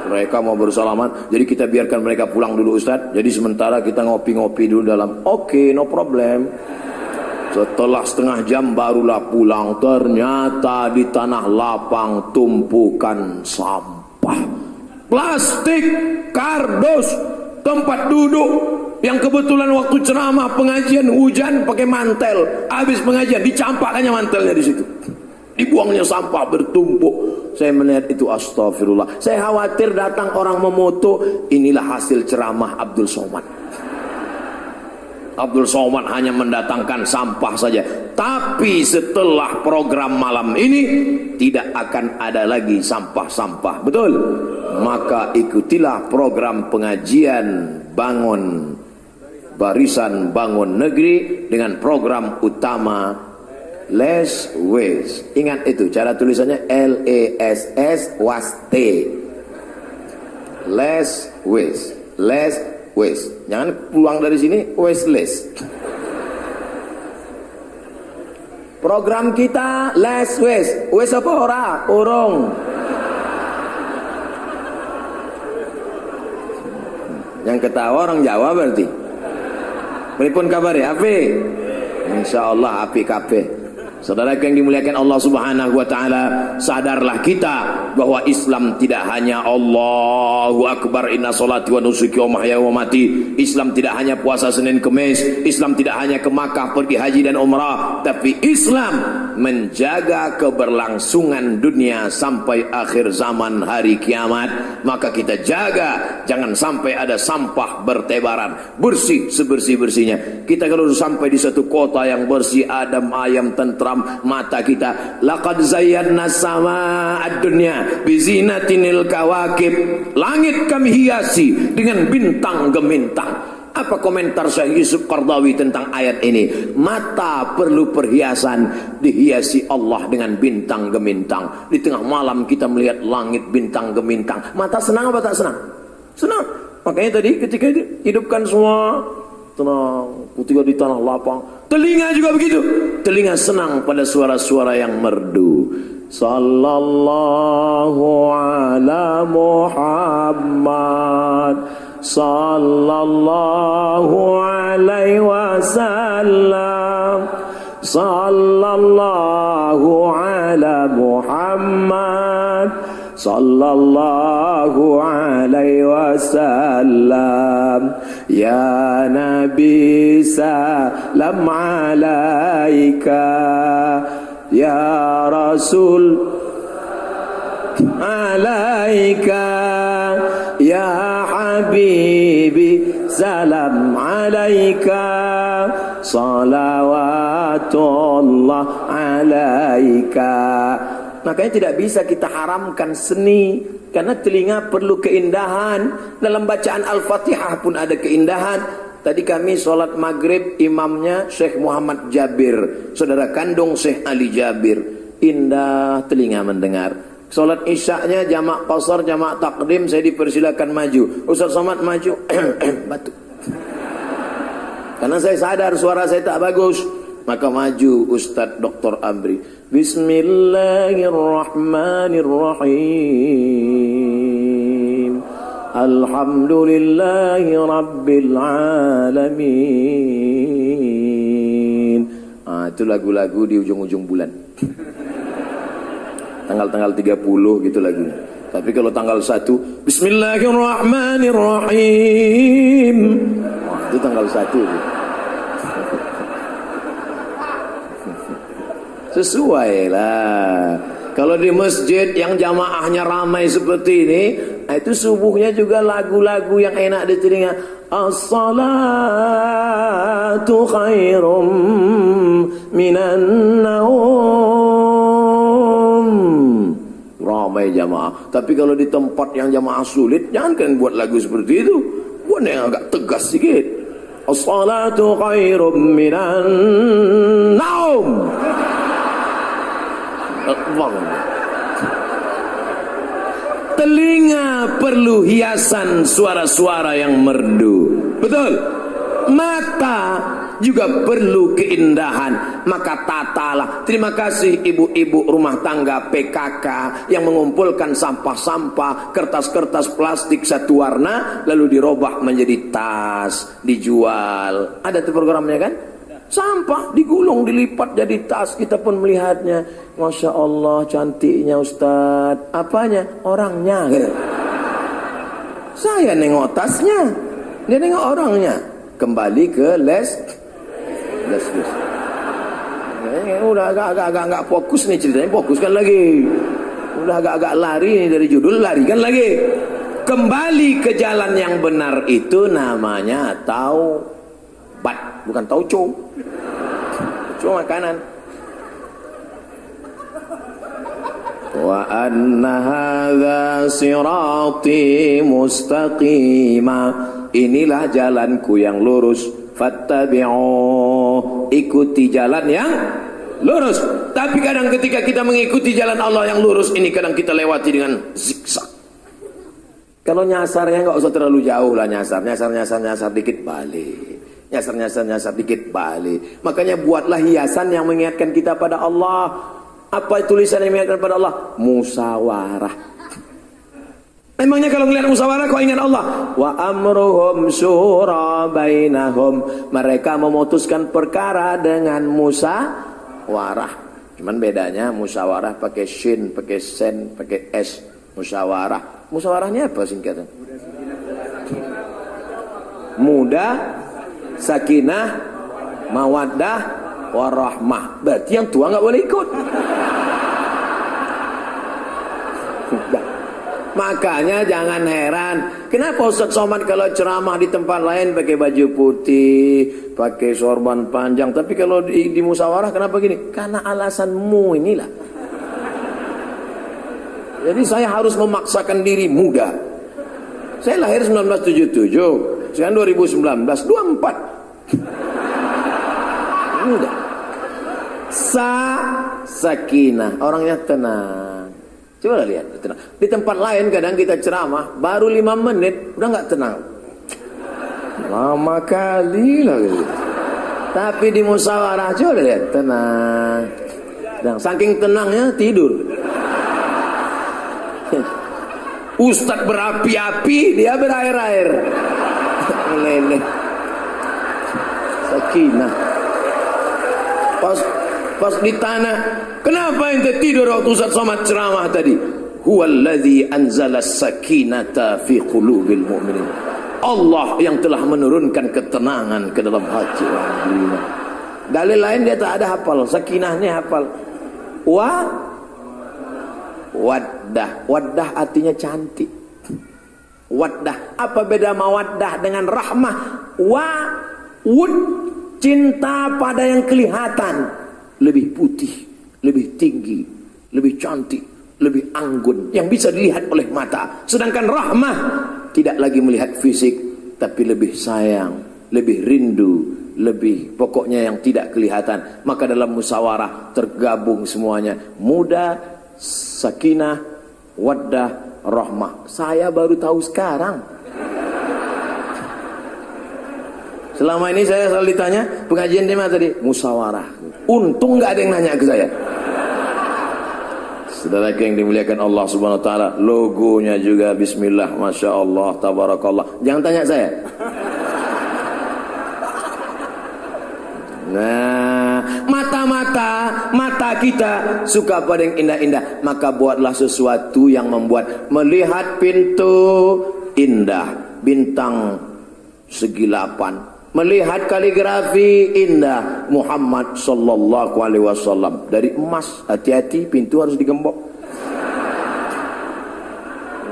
Mereka mau bersalaman. Jadi kita biarkan mereka pulang dulu Ustaz. Jadi sementara kita ngopi-ngopi dulu dalam. Oke, okay, no problem. Setelah setengah jam barulah pulang. Ternyata di tanah lapang tumpukan sampah. Plastik, kardus, tempat duduk, yang kebetulan waktu ceramah pengajian hujan pakai mantel. Habis pengajian dicampakkannya mantelnya di situ. Dibuangnya sampah bertumpuk. Saya melihat itu astagfirullah. Saya khawatir datang orang memoto. Inilah hasil ceramah Abdul Somad Abdul Somad hanya mendatangkan sampah saja tapi setelah program malam ini tidak akan ada lagi sampah-sampah betul maka ikutilah program pengajian bangun Barisan Bangun Negeri dengan program utama Less Waste. Ingat itu cara tulisannya L E S S was T. Less Waste. Less Waste. Jangan pulang dari sini wasteless. Program kita less waste. Waste apa ora? Urung. Yang ketawa orang Jawa berarti. Pripun kabar ya? Api. Insyaallah api kabeh. Saudara yang dimuliakan Allah Subhanahu wa taala, sadarlah kita bahwa Islam tidak hanya Allahu Akbar inna salati wa nusuki wa mahya wa mati. Islam tidak hanya puasa Senin Kamis, Islam tidak hanya ke Makkah pergi haji dan umrah, tapi Islam menjaga keberlangsungan dunia sampai akhir zaman hari kiamat. Maka kita jaga jangan sampai ada sampah bertebaran, bersih sebersih-bersihnya. Kita kalau sampai di satu kota yang bersih, adem, ayam, tentram haram mata kita laqad zayyana sama ad-dunya bizinatinil kawakib langit kami hiasi dengan bintang gemintang apa komentar Syekh Yusuf Qardawi tentang ayat ini? Mata perlu perhiasan dihiasi Allah dengan bintang gemintang. Di tengah malam kita melihat langit bintang gemintang. Mata senang apa tak senang? Senang. Makanya tadi ketika hidupkan semua tenang, ketika di tanah lapang. Telinga juga begitu. Telinga senang pada suara-suara yang merdu. Sallallahu ala Muhammad Sallallahu alaihi wasallam Sallallahu ala Muhammad Sallallahu alaihi wasallam يا نبي سلام عليك. يا رسول عليك. يا حبيبي سلام عليك. صلوات الله عليك. Makanya tidak bisa kita haramkan seni karena telinga perlu keindahan. Dalam bacaan Al-Fatihah pun ada keindahan. Tadi kami sholat maghrib imamnya Syekh Muhammad Jabir. Saudara kandung Syekh Ali Jabir. indah telinga mendengar. Salat isyaknya jamak qasar, jamak takdim saya dipersilakan maju. Ustaz Somad maju, [CLEARS THROAT] batuk. Karena saya sadar suara saya tak bagus. Maka maju Ustaz Dr. Amri. Bismillahirrahmanirrahim. Alhamdulillahi Rabbil Alamin. Ah, itu lagu-lagu di ujung-ujung bulan. [LAUGHS] Tanggal-tanggal 30 gitu lagunya. Tapi kalau tanggal 1 Bismillahirrahmanirrahim. Wah, itu tanggal 1 itu. Sesuai lah. Kalau di masjid yang jamaahnya ramai seperti ini, itu subuhnya juga lagu-lagu yang enak di telinga. As-salatu khairum minan naum. Ramai jamaah. Tapi kalau di tempat yang jamaah sulit, jangan kan buat lagu seperti itu. Buat yang agak tegas sedikit. As-salatu khairum minan naum. Telinga perlu hiasan suara-suara yang merdu. Betul. Mata juga perlu keindahan. Maka tatalah. Terima kasih ibu-ibu rumah tangga PKK yang mengumpulkan sampah-sampah, kertas-kertas plastik satu warna lalu dirobah menjadi tas, dijual. Ada tuh programnya kan? Sampah digulung, dilipat jadi tas. Kita pun melihatnya. Masya Allah cantiknya Ustaz. Apanya? Orangnya. Gitu. Saya nengok tasnya. Dia nengok orangnya. Kembali ke les. Les, les. Eh, udah agak-agak agak fokus nih ceritanya. Fokuskan lagi. Udah agak-agak lari nih dari judul. Larikan lagi. Kembali ke jalan yang benar itu namanya tahu bat bukan tauco. Cuma makanan. Wa anna hadza sirati mustaqima. Inilah jalanku yang lurus. Fattabi'u. Ikuti jalan yang lurus. Tapi kadang ketika kita mengikuti jalan Allah yang lurus ini kadang kita lewati dengan zigzag. Kalau nyasarnya nggak usah terlalu jauh lah nyasar. Nyasar nyasar nyasar dikit balik nyasar-nyasar-nyasar dikit balik. Makanya buatlah hiasan yang mengingatkan kita pada Allah. Apa tulisan yang mengingatkan pada Allah? Musawarah. [LAUGHS] Emangnya kalau melihat musawarah kau ingat Allah? Wa amruhum syura bainahum. Mereka memutuskan perkara dengan musawarah. Cuman bedanya musawarah pakai shin, pakai sen, pakai s. Musawarah. Musawarahnya apa singkatan? Muda sakinah, mawaddah, warahmah. Berarti yang tua nggak boleh ikut. Makanya jangan heran, kenapa Ustaz Somad kalau ceramah di tempat lain pakai baju putih, pakai sorban panjang, tapi kalau di, di musyawarah kenapa gini? Karena alasanmu inilah. Jadi saya harus memaksakan diri muda. Saya lahir 1977, sekarang 2019, 24. Enggak. Sa sakinah, orangnya tenang. Coba lihat, tenang. Di tempat lain kadang kita ceramah, baru lima menit udah nggak tenang. Lama kali lah gitu. Tapi di musyawarah coba lihat, tenang. Dan saking tenangnya tidur. Ustadz berapi-api, dia berair-air. Meleleh sakinah. Pas pas di tanah, kenapa ente tidur waktu Ustaz Somad ceramah tadi? Huwallazi anzala sakinata fi qulubil mu'minin. Allah yang telah menurunkan ketenangan ke dalam hati beriman. Dalil lain dia tak ada hafal, sakinahnya hafal. Wa waddah, waddah artinya cantik. Waddah, apa beda mawaddah dengan rahmah? Wa Wud cinta pada yang kelihatan lebih putih, lebih tinggi, lebih cantik, lebih anggun yang bisa dilihat oleh mata. Sedangkan rahmah tidak lagi melihat fisik tapi lebih sayang, lebih rindu lebih pokoknya yang tidak kelihatan maka dalam musyawarah tergabung semuanya muda sakinah waddah rahmah. Saya baru tahu sekarang. Selama ini saya selalu ditanya pengajian mana tadi? Musyawarah untung nggak ada yang nanya ke saya. Saudara yang dimuliakan Allah Subhanahu wa taala, logonya juga bismillah, Masya Allah, tabarakallah. Jangan tanya saya. Nah, mata-mata, mata kita suka pada yang indah-indah, maka buatlah sesuatu yang membuat melihat pintu indah, bintang segi lapan, melihat kaligrafi indah Muhammad sallallahu alaihi wasallam dari emas, hati-hati pintu harus digembok.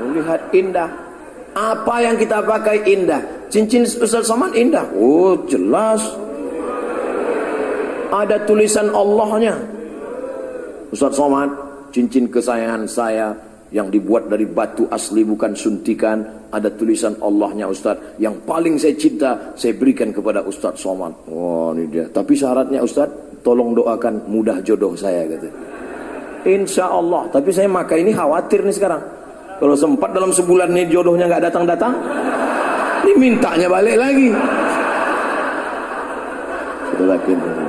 Melihat indah. Apa yang kita pakai indah? Cincin Ustaz Saman indah. Oh, jelas ada tulisan Allahnya. Ustaz Somad, cincin kesayangan saya yang dibuat dari batu asli bukan suntikan, ada tulisan Allahnya Ustaz. Yang paling saya cinta, saya berikan kepada Ustaz Somad. Wah, ini dia. Tapi syaratnya Ustaz, tolong doakan mudah jodoh saya kata. Insya Allah. Tapi saya maka ini khawatir nih sekarang. Kalau sempat dalam sebulan nih jodohnya nggak datang-datang, [LAUGHS] dimintanya balik lagi. Kita lagi.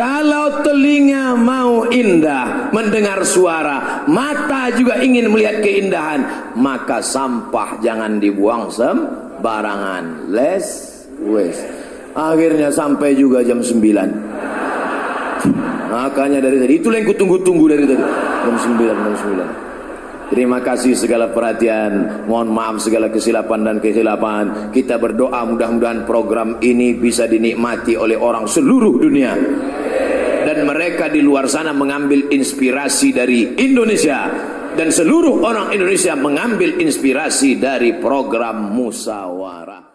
Kalau telinga mau indah mendengar suara, mata juga ingin melihat keindahan, maka sampah jangan dibuang sembarangan. Les wes. Akhirnya sampai juga jam 9. Makanya dari tadi itulah yang kutunggu-tunggu dari tadi. Jam 9, jam 9. Terima kasih segala perhatian. Mohon maaf segala kesilapan dan kesilapan. Kita berdoa mudah-mudahan program ini bisa dinikmati oleh orang seluruh dunia. Mereka di luar sana mengambil inspirasi dari Indonesia. Dan seluruh orang Indonesia mengambil inspirasi dari program musawarah.